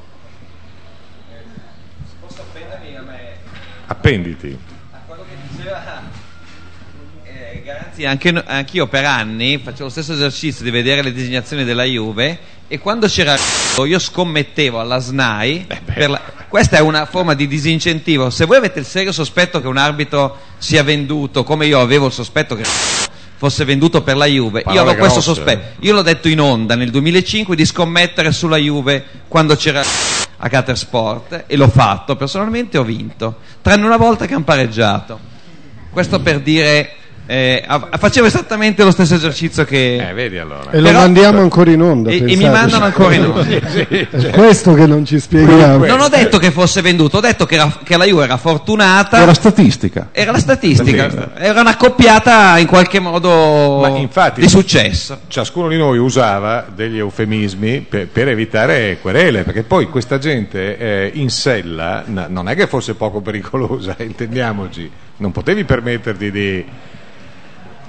Appenditi. Sì, anche, anch'io per anni facevo lo stesso esercizio di vedere le disegnazioni della Juve e quando c'era io scommettevo alla SNAI eh la, questa è una forma di disincentivo. Se voi avete il serio sospetto che un arbitro sia venduto come io avevo il sospetto che fosse venduto per la Juve Parole io avevo questo sospetto. Io l'ho detto in onda nel 2005 di scommettere sulla Juve quando c'era a Catersport e l'ho fatto. Personalmente ho vinto tranne una volta che hanno pareggiato questo per dire eh, facevo esattamente lo stesso esercizio che. Eh, vedi allora. E lo mandiamo ancora in onda. E, e mi mandano ancora in onda. sì, sì, cioè. Questo che non ci spieghiamo. Non ho detto che fosse venduto, ho detto che, era, che la Juve era fortunata. Era statistica. Era la statistica. statistica. Era una coppiata in qualche modo infatti, di successo. Ciascuno di noi usava degli eufemismi per, per evitare querele, perché poi questa gente eh, in sella non è che fosse poco pericolosa, intendiamoci. Non potevi permetterti di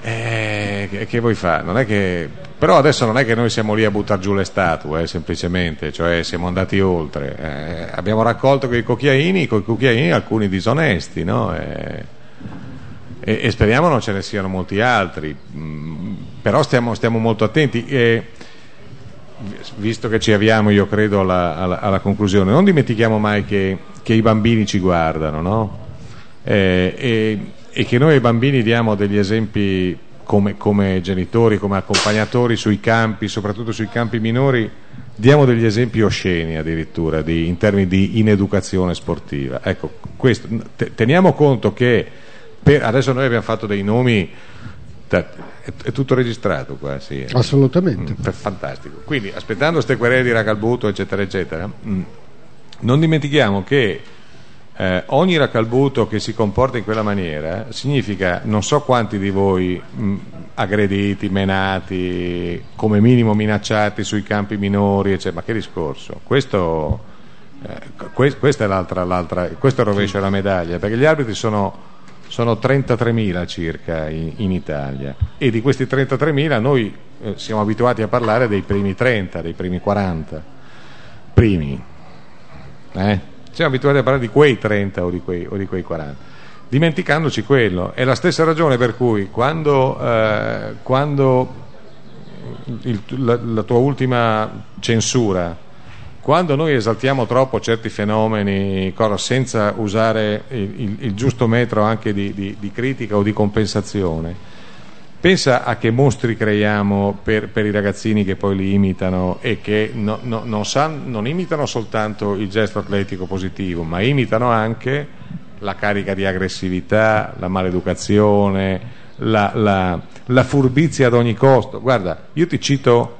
eh, che vuoi fare? Non è che... Però adesso non è che noi siamo lì a buttare giù le statue, eh, semplicemente, cioè siamo andati oltre. Eh, abbiamo raccolto quei cucchiaini, con i cucchiaini alcuni disonesti, no? E, e, e, speriamo non ce ne siano molti altri. Mm, però stiamo, stiamo, molto attenti. E, visto che ci avviamo, io credo, alla, alla, alla conclusione, non dimentichiamo mai che, che, i bambini ci guardano, no? Eh, e che noi ai bambini diamo degli esempi come, come, genitori, come accompagnatori sui campi, soprattutto sui campi minori, diamo degli esempi osceni addirittura di, in termini di ineducazione sportiva. Ecco, questo, teniamo conto che per, adesso noi abbiamo fatto dei nomi, è, tutto registrato qua, sì. Assolutamente. Mm, fantastico. Quindi aspettando queste querele di Racalbuto, eccetera, eccetera, mm, non dimentichiamo che eh, ogni racalbuto che si comporta in quella maniera significa non so quanti di voi mh, aggrediti, menati, come minimo minacciati sui campi minori, eccetera. ma che discorso? Questo Eh, questa è l'altra, l'altra, questo è il rovescio della medaglia, perché gli arbitri sono sono 33.000 circa in, in, Italia e di questi 33.000 noi eh, siamo abituati a parlare dei primi 30, dei primi 40, primi. Eh? Siamo abituati a parlare di quei 30 o di quei, o di quei 40, dimenticandoci quello. È la stessa ragione per cui quando, eh, quando il, la, la tua ultima censura quando noi esaltiamo troppo certi fenomeni senza usare il, il, il giusto metro anche di, di, di, critica o di compensazione, pensa a che mostri creiamo per, per i ragazzini che poi li imitano e che no, no, non, san, non imitano soltanto il gesto atletico positivo, ma imitano anche la carica di aggressività, la maleducazione, la, la, la furbizia ad ogni costo. Guarda, io ti cito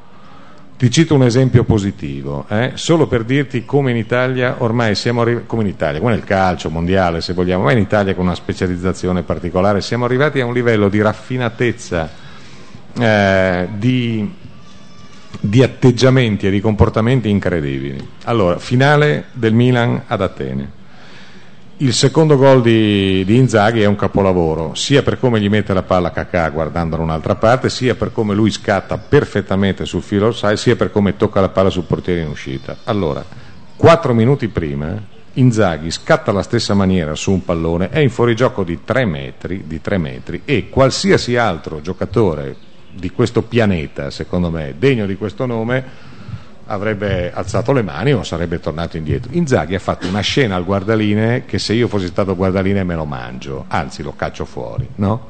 ti cito un esempio positivo, eh? solo per dirti come in Italia ormai siamo arrivati, come in Italia, come nel calcio mondiale se vogliamo, ma in Italia con una specializzazione particolare, siamo arrivati a un livello di raffinatezza, eh, di, di atteggiamenti e di comportamenti incredibili. Allora, finale del Milan ad Atene il secondo gol di, di, Inzaghi è un capolavoro, sia per come gli mette la palla a Cacà guardando da un'altra parte, sia per come lui scatta perfettamente sul filo offside, sia per come tocca la palla sul portiere in uscita. Allora, quattro minuti prima, Inzaghi scatta alla stessa maniera su un pallone, è in fuorigioco di tre metri, di 3 metri e qualsiasi altro giocatore di questo pianeta, secondo me, degno di questo nome, avrebbe alzato le mani o sarebbe tornato indietro. Inzaghi ha fatto una scena al guardaline che se io fossi stato guardaline me lo mangio, anzi lo caccio fuori, no?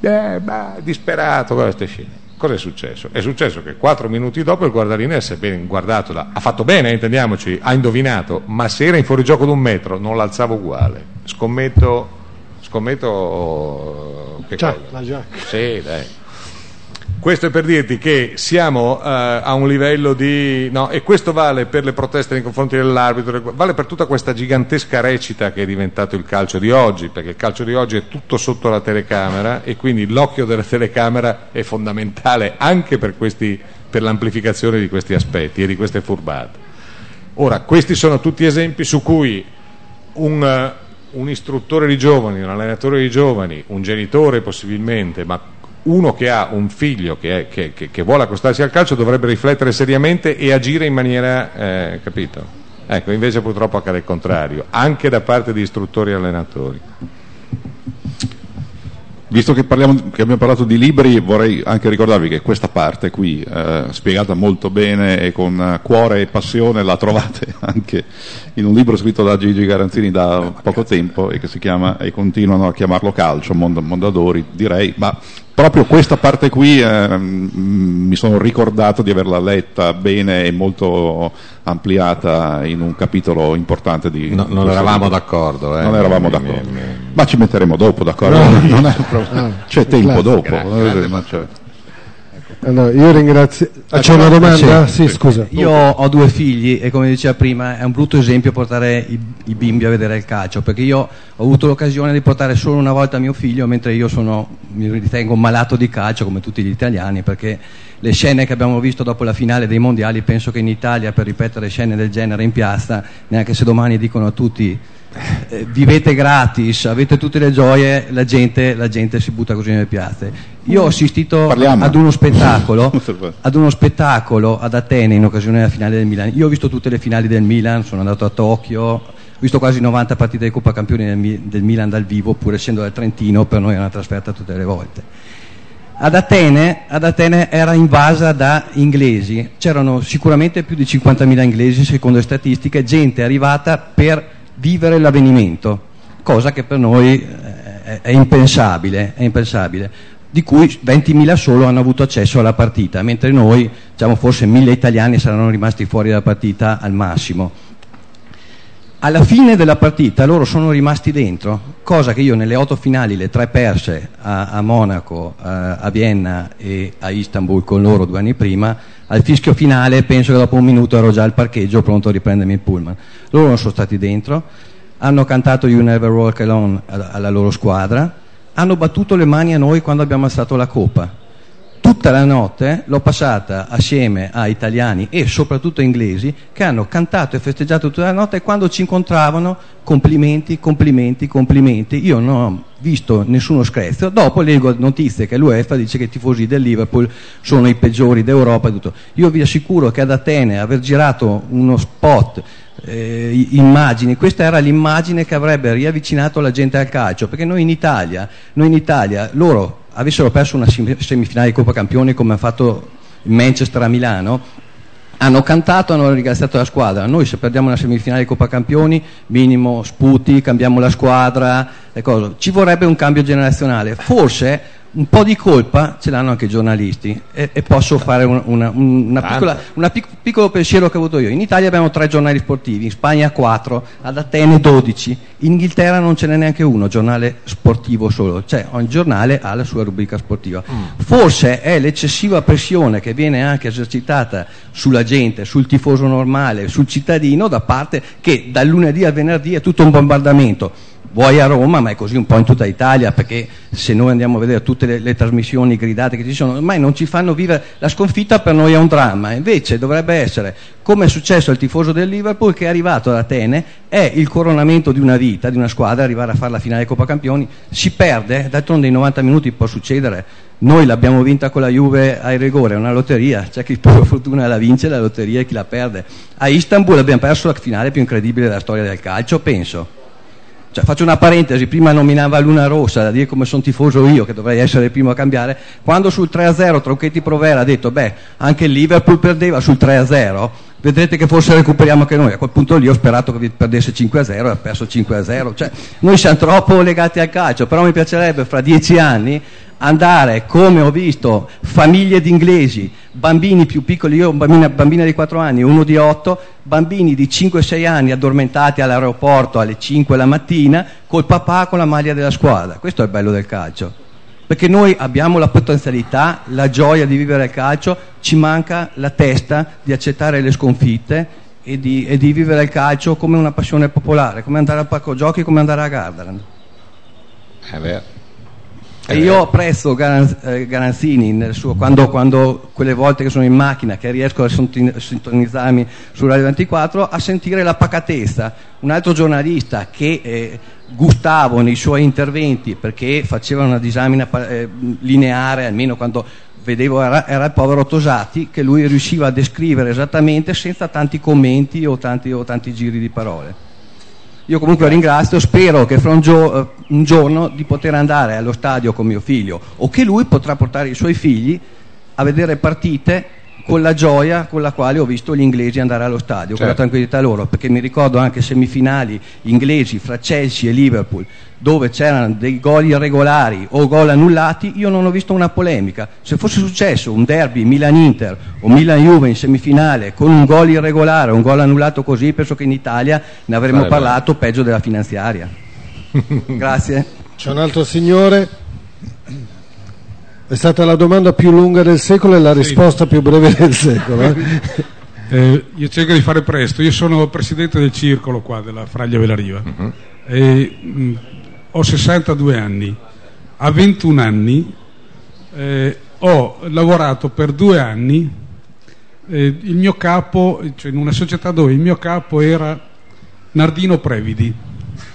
Eh, bah, disperato con queste scene. Cosa è successo? È successo che quattro minuti dopo il guardaline si è ben guardato, da... ha fatto bene, intendiamoci, ha indovinato, ma se era in fuorigioco di un metro non l'alzava uguale. Scommetto, scommetto che Già, cosa? Sì, dai. Questo è per dirti che siamo uh, a un livello di... No, e questo vale per le proteste nei confronti dell'arbitro, vale per tutta questa gigantesca recita che è diventato il calcio di oggi, perché il calcio di oggi è tutto sotto la telecamera e quindi l'occhio della telecamera è fondamentale anche per, questi, per l'amplificazione di questi aspetti e di queste furbate. Ora, questi sono tutti esempi su cui un... Un istruttore di giovani, un allenatore di giovani, un genitore possibilmente, ma uno che ha un figlio che, è, che, che, che, vuole accostarsi al calcio dovrebbe riflettere seriamente e agire in maniera, eh, capito? Ecco, invece purtroppo accade il contrario, anche da parte di istruttori e allenatori. Visto che, parliamo, che, abbiamo parlato di libri, vorrei anche ricordarvi che questa parte qui, eh, spiegata molto bene e con cuore e passione, la trovate anche in un libro scritto da Gigi Garanzini da poco tempo e che si chiama, e continuano a chiamarlo Calcio, Mondadori, direi, ma proprio questa parte qui eh, mi sono ricordato di averla letta bene e molto ampliata in un capitolo importante di no, non eravamo libro. d'accordo eh. non eravamo mi, d'accordo mi, mi, ma ci metteremo dopo d'accordo no, no, c'è tempo dopo grazie, grazie. Allora, io ringrazio. Ah, c'è una domanda? Sì, scusa. Io ho due figli e come diceva prima è un brutto esempio portare i, i, bimbi a vedere il calcio perché io ho avuto l'occasione di portare solo una volta mio figlio mentre io sono, mi ritengo malato di calcio come tutti gli italiani perché le scene che abbiamo visto dopo la finale dei mondiali penso che in Italia per ripetere scene del genere in piazza neanche se domani dicono a tutti eh, vivete gratis, avete tutte le gioie, la gente, la gente, si butta così nelle piazze. Io ho assistito ad uno, spettacolo, ad uno spettacolo ad Atene in occasione della finale del Milan. Io ho visto tutte le finali del Milan, sono andato a Tokyo, ho visto quasi 90 partite di Coppa Campioni del, del Milan dal vivo, pur essendo del Trentino, per noi è una trasferta tutte le volte. Ad Atene, ad Atene, era invasa da inglesi, c'erano sicuramente più di 50.000 inglesi secondo le statistiche, gente arrivata per vivere l'avvenimento, cosa che per noi eh, è impensabile, è impensabile di cui 20.000 solo hanno avuto accesso alla partita, mentre noi, diciamo, forse 1.000 italiani saranno rimasti fuori dalla partita al massimo. Alla fine della partita loro sono rimasti dentro, cosa che io nelle otto finali, le tre perse a, a Monaco, a, a Vienna e a Istanbul con loro due anni prima, al fischio finale penso che dopo un minuto ero già al parcheggio pronto a riprendermi il pullman. Loro non sono stati dentro, hanno cantato You Never Walk Alone alla loro squadra, hanno battuto le mani a noi quando abbiamo alzato la coppa. Tutta la notte l'ho passata assieme a italiani e soprattutto inglesi che hanno cantato e festeggiato tutta la notte e quando ci incontravano complimenti, complimenti, complimenti. Io non ho visto nessuno screzio. Dopo leggo notizie che l'UEFA dice che i tifosi del Liverpool sono i peggiori d'Europa e tutto. Io vi assicuro che ad Atene aver girato uno spot eh, immagini, questa era l'immagine che avrebbe riavvicinato la gente al calcio, perché noi in Italia, noi in Italia loro avessero perso una semifinale di Coppa Campioni come ha fatto il Manchester a Milano, hanno cantato, hanno ringraziato la squadra. Noi se perdiamo una semifinale di Coppa Campioni, minimo sputi, cambiamo la squadra, ci vorrebbe un cambio generazionale. Forse un po' di colpa ce l'hanno anche i giornalisti e, e posso fare una, una, una, piccola, una pic, piccolo pensiero che ho avuto io. In Italia abbiamo tre giornali sportivi, in Spagna quattro, ad Atene 12, in Inghilterra non ce n'è neanche uno, giornale sportivo solo, cioè ogni giornale ha la sua rubrica sportiva. Mm. Forse è l'eccessiva pressione che viene anche esercitata sulla gente, sul tifoso normale, sul cittadino, da parte che dal lunedì al venerdì è tutto un bombardamento vuoi a Roma, ma è così un po' in tutta Italia, perché se noi andiamo a vedere tutte le, le, trasmissioni gridate che ci sono, ormai non ci fanno vivere, la sconfitta per noi è un dramma, invece dovrebbe essere, come è successo al tifoso del Liverpool, che è arrivato ad Atene, è il coronamento di una vita, di una squadra, arrivare a fare la finale Coppa Campioni, si perde, d'altronde in 90 minuti può succedere, noi l'abbiamo vinta con la Juve ai rigore, è una lotteria, c'è chi per fortuna la vince, la lotteria e chi la perde. A Istanbul abbiamo perso la finale più incredibile della storia del calcio, penso cioè, faccio una parentesi, prima nominava Luna Rossa, da dire come sono tifoso io, che dovrei essere il primo a cambiare, quando sul 3-0 Tronchetti Provera ha detto, beh, anche il Liverpool perdeva sul 3-0, vedrete che forse recuperiamo anche noi. A quel punto lì ho sperato che perdesse 5-0 e ha perso 5-0. Cioè, noi siamo troppo legati al calcio, però mi piacerebbe fra dieci anni andare, come ho visto, famiglie di inglesi, bambini più piccoli, io ho una bambina di 4 anni, uno di 8, bambini di 5-6 anni addormentati all'aeroporto alle 5 la mattina, col papà con la maglia della squadra. Questo è il bello del calcio. Perché noi abbiamo la potenzialità, la gioia di vivere il calcio, ci manca la testa di accettare le sconfitte e di, e di vivere il calcio come una passione popolare, come andare al parco giochi, come andare a Gardaland. È vero. E io apprezzo eh, Garanzini suo, quando, quando, quelle volte che sono in macchina che riesco a sintonizzarmi su Radio 24 a sentire la pacatezza. Un altro giornalista che eh, gustavo nei suoi interventi perché faceva una disamina eh, lineare, almeno quando vedevo era, era, il povero Tosati che lui riusciva a descrivere esattamente senza tanti commenti o tanti, o tanti giri di parole. Io comunque ringrazio, spero che fra un, gio- eh, un, giorno di poter andare allo stadio con mio figlio o che lui potrà portare i suoi figli a vedere partite con la gioia con la quale ho visto gli inglesi andare allo stadio, certo. con la certo. tranquillità loro, perché mi ricordo anche semifinali inglesi fra Chelsea e Liverpool, dove c'erano dei gol irregolari o gol annullati, io non ho visto una polemica. Se fosse successo un derby Milan-Inter o Milan-Juve in semifinale con un gol irregolare o un gol annullato così, penso che in Italia ne avremmo vale, parlato peggio della finanziaria. Grazie. C'è un altro signore. È stata la domanda più lunga del secolo e la risposta più breve del secolo. Eh? Eh, io cerco di fare presto. Io sono presidente del circolo qua della Fraglia Velariva. Uh-huh. E, mh, ho 62 anni. A 21 anni eh, ho lavorato per due anni. Eh, il mio capo, cioè in una società dove il mio capo era Nardino Previdi.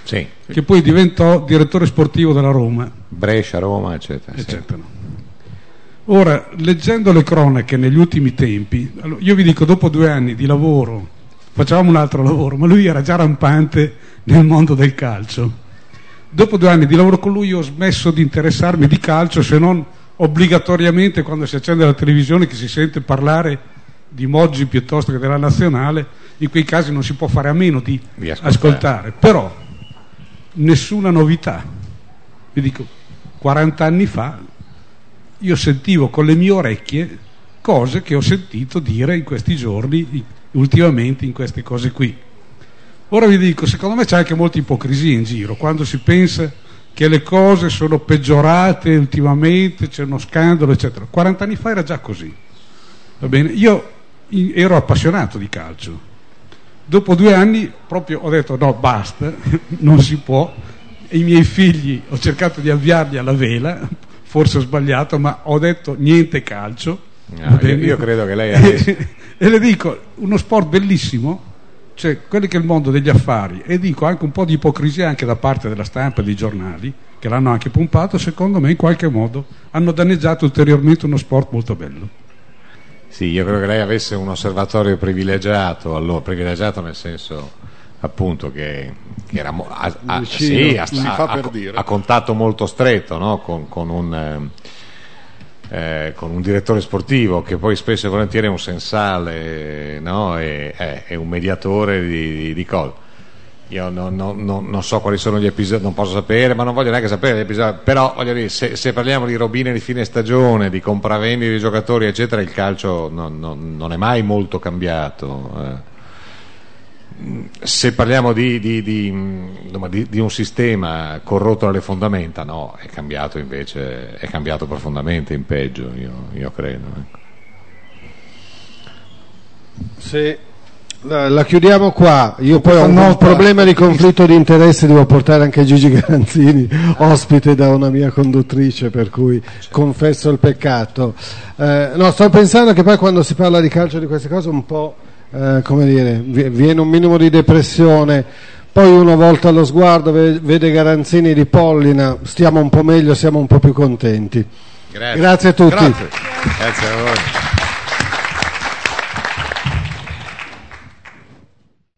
Sì. Che poi diventò direttore sportivo della Roma. Brescia, Roma, eccetera. eccetera. Sì. Ora, leggendo le cronache negli ultimi tempi, io vi dico, dopo due anni di lavoro, facevamo un altro lavoro, ma lui era già rampante nel mondo del calcio. Dopo due anni di lavoro con lui ho smesso di interessarmi di calcio, se non obbligatoriamente quando si accende la televisione che si sente parlare di Moggi piuttosto che della nazionale, in quei casi non si può fare a meno di, di ascoltare. ascoltare. Però nessuna novità. Vi dico, 40 anni fa io sentivo con le mie orecchie cose che ho sentito dire in questi giorni, ultimamente in queste cose qui. Ora vi dico, secondo me c'è anche molta ipocrisia in giro, quando si pensa che le cose sono peggiorate ultimamente, c'è uno scandalo, eccetera. 40 anni fa era già così. Va bene? Io ero appassionato di calcio. Dopo due anni proprio ho detto no, basta, non si può. E i miei figli ho cercato di avviarli alla vela, forse ho sbagliato, ma ho detto niente calcio. No, io, io, credo che lei adesso... e le dico, uno sport bellissimo, cioè quello che è il mondo degli affari, e dico anche un po' di ipocrisia anche da parte della stampa e dei giornali, che l'hanno anche pompato, secondo me in qualche modo hanno danneggiato ulteriormente uno sport molto bello. Sì, io credo che lei avesse un osservatorio privilegiato, allora, privilegiato nel senso appunto che, che era a, a, sì, a, a, contatto molto stretto no? con, con, un, eh, eh, con, un, direttore sportivo che poi spesso e volentieri è un sensale no? e, è, è, un mediatore di, di, di cose io non, non, non, non, so quali sono gli episodi, non posso sapere, ma non voglio neanche sapere gli episodi. Però voglio dire, se, se parliamo di robine di fine stagione, di compravendite di giocatori, eccetera, il calcio non, è mai molto cambiato. Eh. Se parliamo di, di, di, di, un sistema corrotto dalle fondamenta, no, è cambiato invece, è cambiato profondamente in peggio, io, io credo. Ecco. Se la chiudiamo qua. Io poi ho un problema di conflitto di interesse, devo portare anche Gigi Garanzini, ospite da una mia conduttrice, per cui confesso il peccato. Eh, no, sto pensando che poi quando si parla di calcio di queste cose un po', eh, come dire, viene un minimo di depressione. Poi uno volta lo sguardo, vede Garanzini di Pollina, stiamo un po' meglio, siamo un po' più contenti. Grazie, Grazie a tutti. Grazie. Grazie a voi.